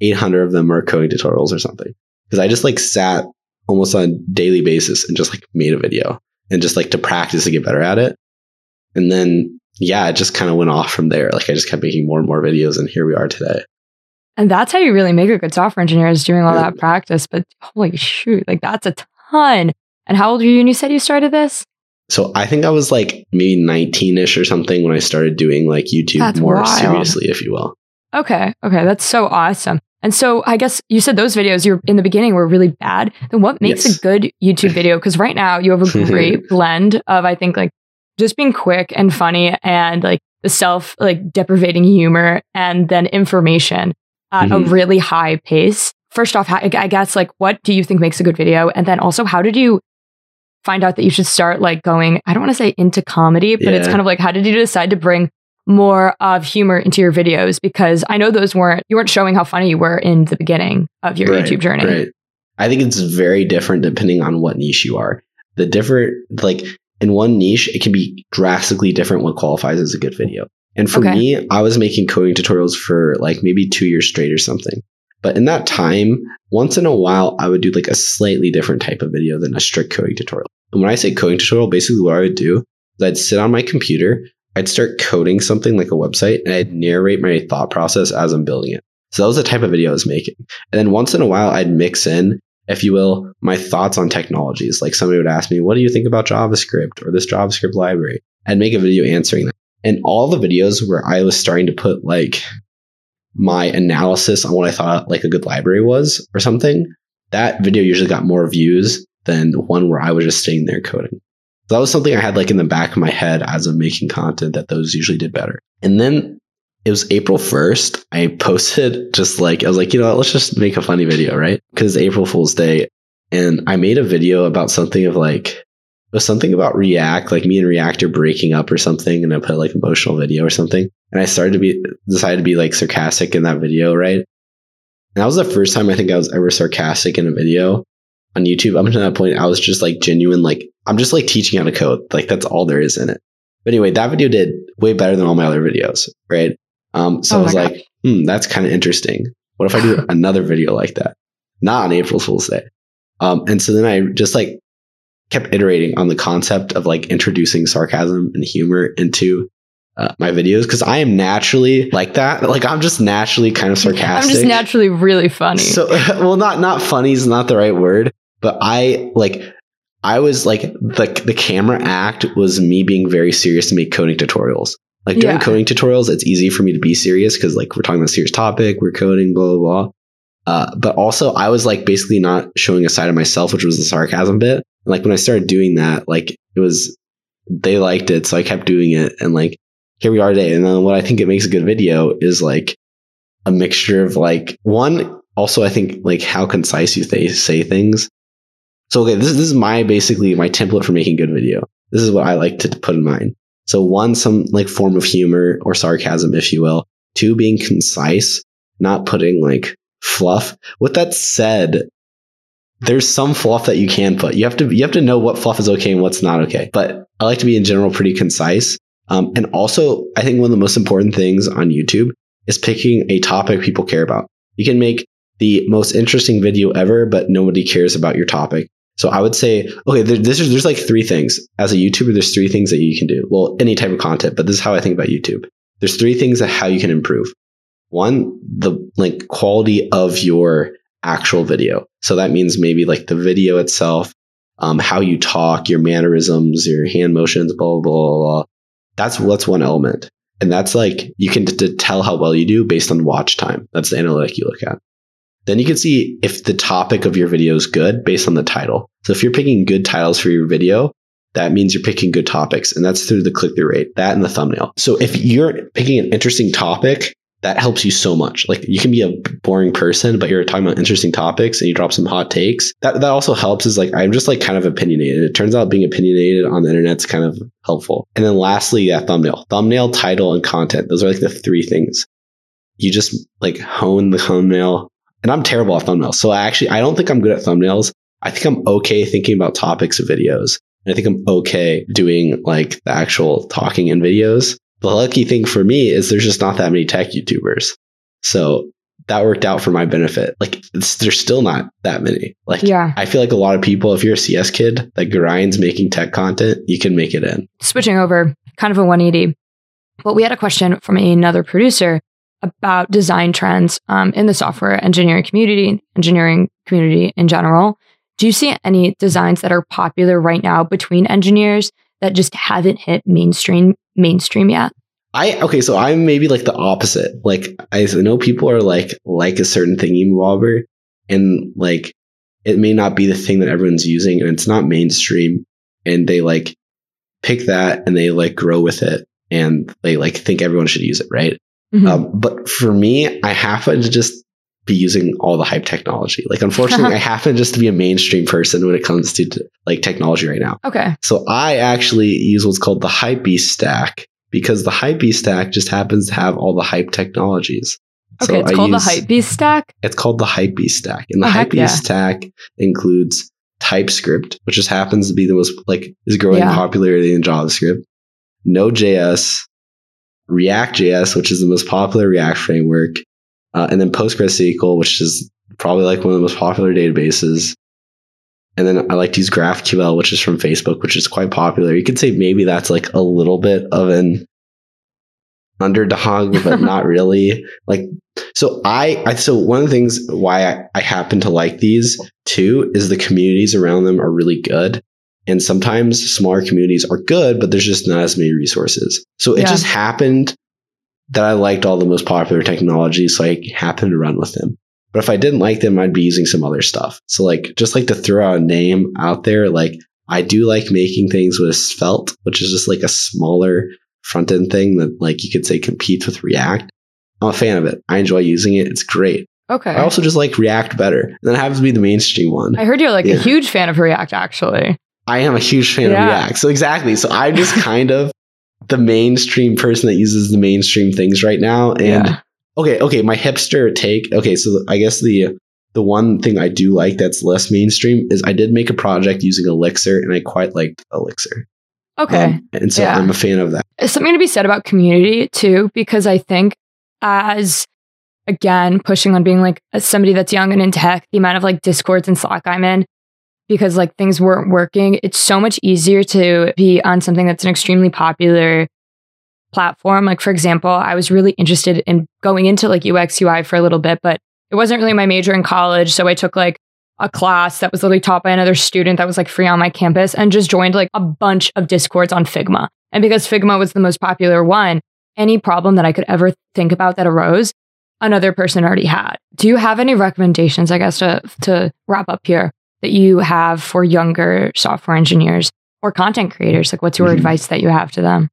800 of them are coding tutorials or something. Because I just like sat almost on a daily basis and just like made a video and just like to practice to get better at it. And then, yeah, it just kind of went off from there. Like I just kept making more and more videos and here we are today. And that's how you really make a good software engineer is doing all Yeah. that practice. But holy shoot, like that's a ton. And how old were you when you said you started this? So I think I was like maybe 19 ish or something when I started doing like YouTube That's more wild. seriously, if you will. Okay. Okay. That's so awesome. And so I guess you said those videos you're in the beginning were really bad. Then what makes Yes. a good YouTube video? Because right now you have a *laughs* great blend of, I think, like just being quick and funny and like the self like deprivating humor and then information at a Mhm. really high pace. First off, I I guess like what do you think makes a good video? And then also, how did you find out that you should start like going, I don't want to say into comedy, but it's kind of like, how did you decide to bring more of humor into your videos? Because I know those weren't, you weren't showing how funny you were in the beginning of your Right, YouTube journey. Right. I think it's very different depending on what niche you are. The different, like in one niche, it can be drastically different what qualifies as a good video. And for Okay. me, I was making coding tutorials for like maybe two years straight or something. But in that time, once in a while, I would do like a slightly different type of video than a strict coding tutorial. And when I say coding tutorial, basically what I would do is I'd sit on my computer, I'd start coding something like a website, and I'd narrate my thought process as I'm building it. So that was the type of video I was making. And then once in a while, I'd mix in, if you will, my thoughts on technologies. Like somebody would ask me, What do you think about JavaScript or this JavaScript library? I'd make a video answering that. And all the videos where I was starting to put like my analysis on what I thought like a good library was or something, that video usually got more views than the one where I was just sitting there coding. That was something I had like in the back of my head as of making content that those usually did better. And then it was April 1st. I posted just like, I was like, you know what, let's just make a funny video, right? Because April Fool's Day. And I made a video about something of like, it was something about React, like me and React are breaking up or something. And I put like emotional video or something. And I started to be, decided to be like sarcastic in that video, right? And that was the first time I think I was ever sarcastic in a video on YouTube. Up until that point, I was just like genuine, like, I'm just like teaching how to code. Like, that's all there is in it. But anyway, that video did way better than all my other videos, right? Um, so Oh I was gosh. like, hmm, that's kind of interesting. What if I do *laughs* another video like that? Not on April Fool's Day. Um, and so then I just like kept iterating on the concept of like introducing sarcasm and humor into uh, my videos because I am naturally like that. Like I'm just naturally kind of sarcastic. *laughs* I'm just naturally really funny. So, *laughs* well, not not funny is not the right word, but I like I was like the the camera act was me being very serious to make coding tutorials. Like during Yeah. coding tutorials, it's easy for me to be serious because like we're talking about a serious topic, we're coding, blah blah blah. Uh, but also, I was like basically not showing a side of myself, which was the sarcasm bit. Like when I started doing that, like it was they liked it, so I kept doing it, and like here we are today. And then what I think it makes a good video is like a mixture of like one also I think like how concise you th- say things. So okay, this, this is my basically my template for making good video. This is what I like to put in mind. So one, some like form of humor or sarcasm, if you will. Two, being concise, not putting like fluff. With that said, there's some fluff that you can put. You have to you have to know what fluff is okay and what's not okay. But I like to be in general pretty concise. Um, and also, I think one of the most important things on YouTube is picking a topic people care about. You can make the most interesting video ever, but nobody cares about your topic. So I would say, okay, there, there's, there's like three things. As a YouTuber, there's three things that you can do. Well, any type of content, but this is how I think about YouTube. There's three things that how you can improve. One, the like quality of your actual video. So that means maybe like the video itself, um, how you talk, your mannerisms, your hand motions, blah, blah, blah, blah. That's, that's one element. And that's like, you can t- tell how well you do based on watch time. That's the analytic you look at. Then you can see if the topic of your video is good based on the title. So if you're picking good titles for your video, that means you're picking good topics, and that's through the click through rate, that and the thumbnail. So if you're picking an interesting topic, that helps you so much. Like you can be a boring person, but you're talking about interesting topics and you drop some hot takes. That that also helps is like I'm just like kind of opinionated. It turns out being opinionated on the internet's kind of helpful. And then lastly, yeah, thumbnail. Thumbnail, title, and content. Those are like the three things. You just like hone the thumbnail, and I'm terrible at thumbnails. So I actually, I don't think I'm good at thumbnails. I think I'm okay thinking about topics of videos. And I think I'm okay doing like the actual talking in videos. The lucky thing for me is there's just not that many tech YouTubers. So that worked out for my benefit. Like there's still not that many. Like Yeah. I feel like a lot of people, if you're a CS kid that grinds making tech content, you can make it in. switching over, kind of a 180. But we had a question from another producer about design trends um, in the software engineering community, engineering community in general. Do you see any designs that are popular right now between engineers that just haven't hit mainstream mainstream yet? I okay, so I'm maybe like the opposite. Like I know people are like like a certain thingy bobber, and like it may not be the thing that everyone's using, and it's not mainstream, and they like pick that and they like grow with it, and they like think everyone should use it, right? Mhm. Um, but for me, I happen to just be using all the hype technology. Like, unfortunately, *laughs* I happen just to be a mainstream person when it comes to like technology right now. okay. So I actually use what's called the Hypebeast stack because the Hypebeast stack just happens to have all the hype technologies. Okay, So it's I called use- the Hypebeast stack. It's called the Hypebeast stack, and the Oh, Hypebeast yeah. stack includes TypeScript, which just happens to be the most like is growing Yeah. popularity in JavaScript. Node.js, React.js, which is the most popular React framework, uh, and then PostgreSQL, which is probably like one of the most popular databases. And then I like to use GraphQL, which is from Facebook, which is quite popular. You could say maybe that's like a little bit of an underdog, but *laughs* not really. Like, so I, I, so one of the things why I, I happen to like these too is the communities around them are really good. And sometimes smaller communities are good, but there's just not as many resources. So it Yeah. just happened that I liked all the most popular technologies. So I happened to run with them. But if I didn't like them, I'd be using some other stuff. So like, just like to throw out a name out there, like I do like making things with Svelte, which is just like a smaller front end thing that like you could say competes with React. I'm a fan of it. I enjoy using it. It's great. Okay. I also just like React better. And that happens to be the mainstream one. I heard you're like Yeah. a huge fan of React, actually. I am a huge fan Yeah. of React. So exactly. So I'm just *laughs* kind of the mainstream person that uses the mainstream things right now. And Yeah. okay, okay, my hipster take. Okay, so I guess the the one thing I do like that's less mainstream is I did make a project using Elixir, and I quite liked Elixir. Okay. Um, and so Yeah. I'm a fan of that. There's something to be said about community too, because I think as again pushing on being like as somebody that's young and in tech, the amount of like discords and Slack I'm in, because like things weren't working, it's so much easier to be on something that's an extremely popular platform. Like for example, I was really interested in going into like UX UI for a little bit, but it wasn't really my major in college, so I took like a class that was literally taught by another student that was like free on my campus and just joined like a bunch of discords on Figma. And because Figma was the most popular one, any problem that I could ever think about that arose, another person already had. Do you have any recommendations, I guess, to, to wrap up here that you have for younger software engineers or content creators? Like, what's your Mhm. advice that you have to them?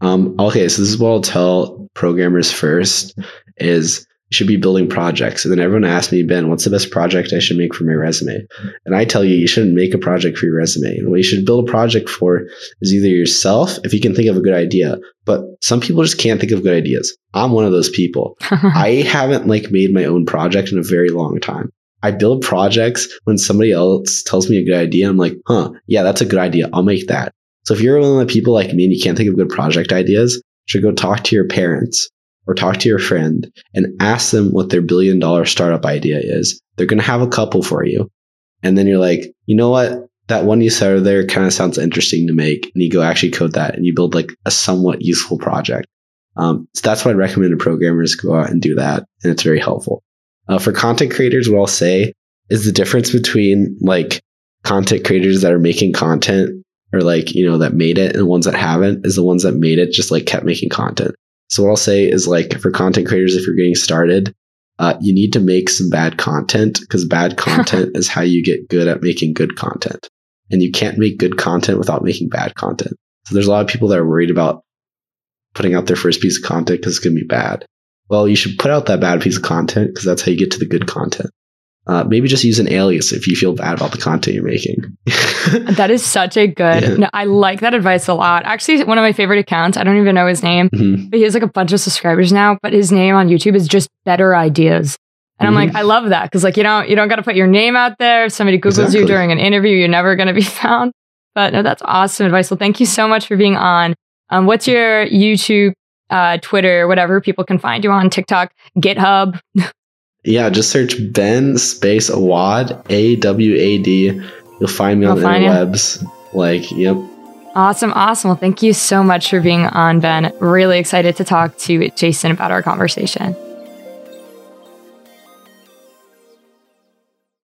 Um, okay, so this is what I'll tell programmers first is you should be building projects. And then everyone asks me, Ben, what's the best project I should make for my resume? And I tell you, you shouldn't make a project for your resume. what you should build a project for is either yourself, if you can think of a good idea, but some people just can't think of good ideas. I'm one of those people. *laughs* I haven't like made my own project in a very long time. I build projects when somebody else tells me a good idea. I'm like, huh, yeah, that's a good idea. I'll make that. So if you're one of the people like me and you can't think of good project ideas, should go talk to your parents or talk to your friend and ask them what their billion dollar startup idea is. They're going to have a couple for you. And then you're like, you know what? That one you said there kind of sounds interesting to make. And you go actually code that and you build like a somewhat useful project. Um, so that's why I'd recommend to programmers go out and do that. And it's very helpful. Uh, for content creators, what I'll say is the difference between like content creators that are making content or like, you know, that made it and ones that haven't is the ones that made it just like kept making content. So what I'll say is like for content creators, if you're getting started, uh, you need to make some bad content because bad *laughs* content is how you get good at making good content. And you can't make good content without making bad content. So there's a lot of people that are worried about putting out their first piece of content because it's going to be bad. Well, you should put out that bad piece of content because that's how you get to the good content. Uh, maybe just use an alias if you feel bad about the content you're making. *laughs* that is such a good. Yeah. No, I like that advice a lot. Actually, one of my favorite accounts. I don't even know his name, mm-hmm. but he has like a bunch of subscribers now. But his name on YouTube is just Better Ideas, and mm-hmm. I'm like, I love that because like you don't you don't got to put your name out there. If somebody googles exactly. you during an interview, you're never going to be *laughs* found. But no, that's awesome advice. Well, thank you so much for being on. Um, what's your YouTube, uh, Twitter, whatever people can find you on TikTok, GitHub? yeah, just search Ben Space Awad, A W A D. You'll find me I'll on the interwebs. Like, yep. Awesome, awesome. Well, thank you so much for being on, Ben. Really excited to talk to Jason about our conversation.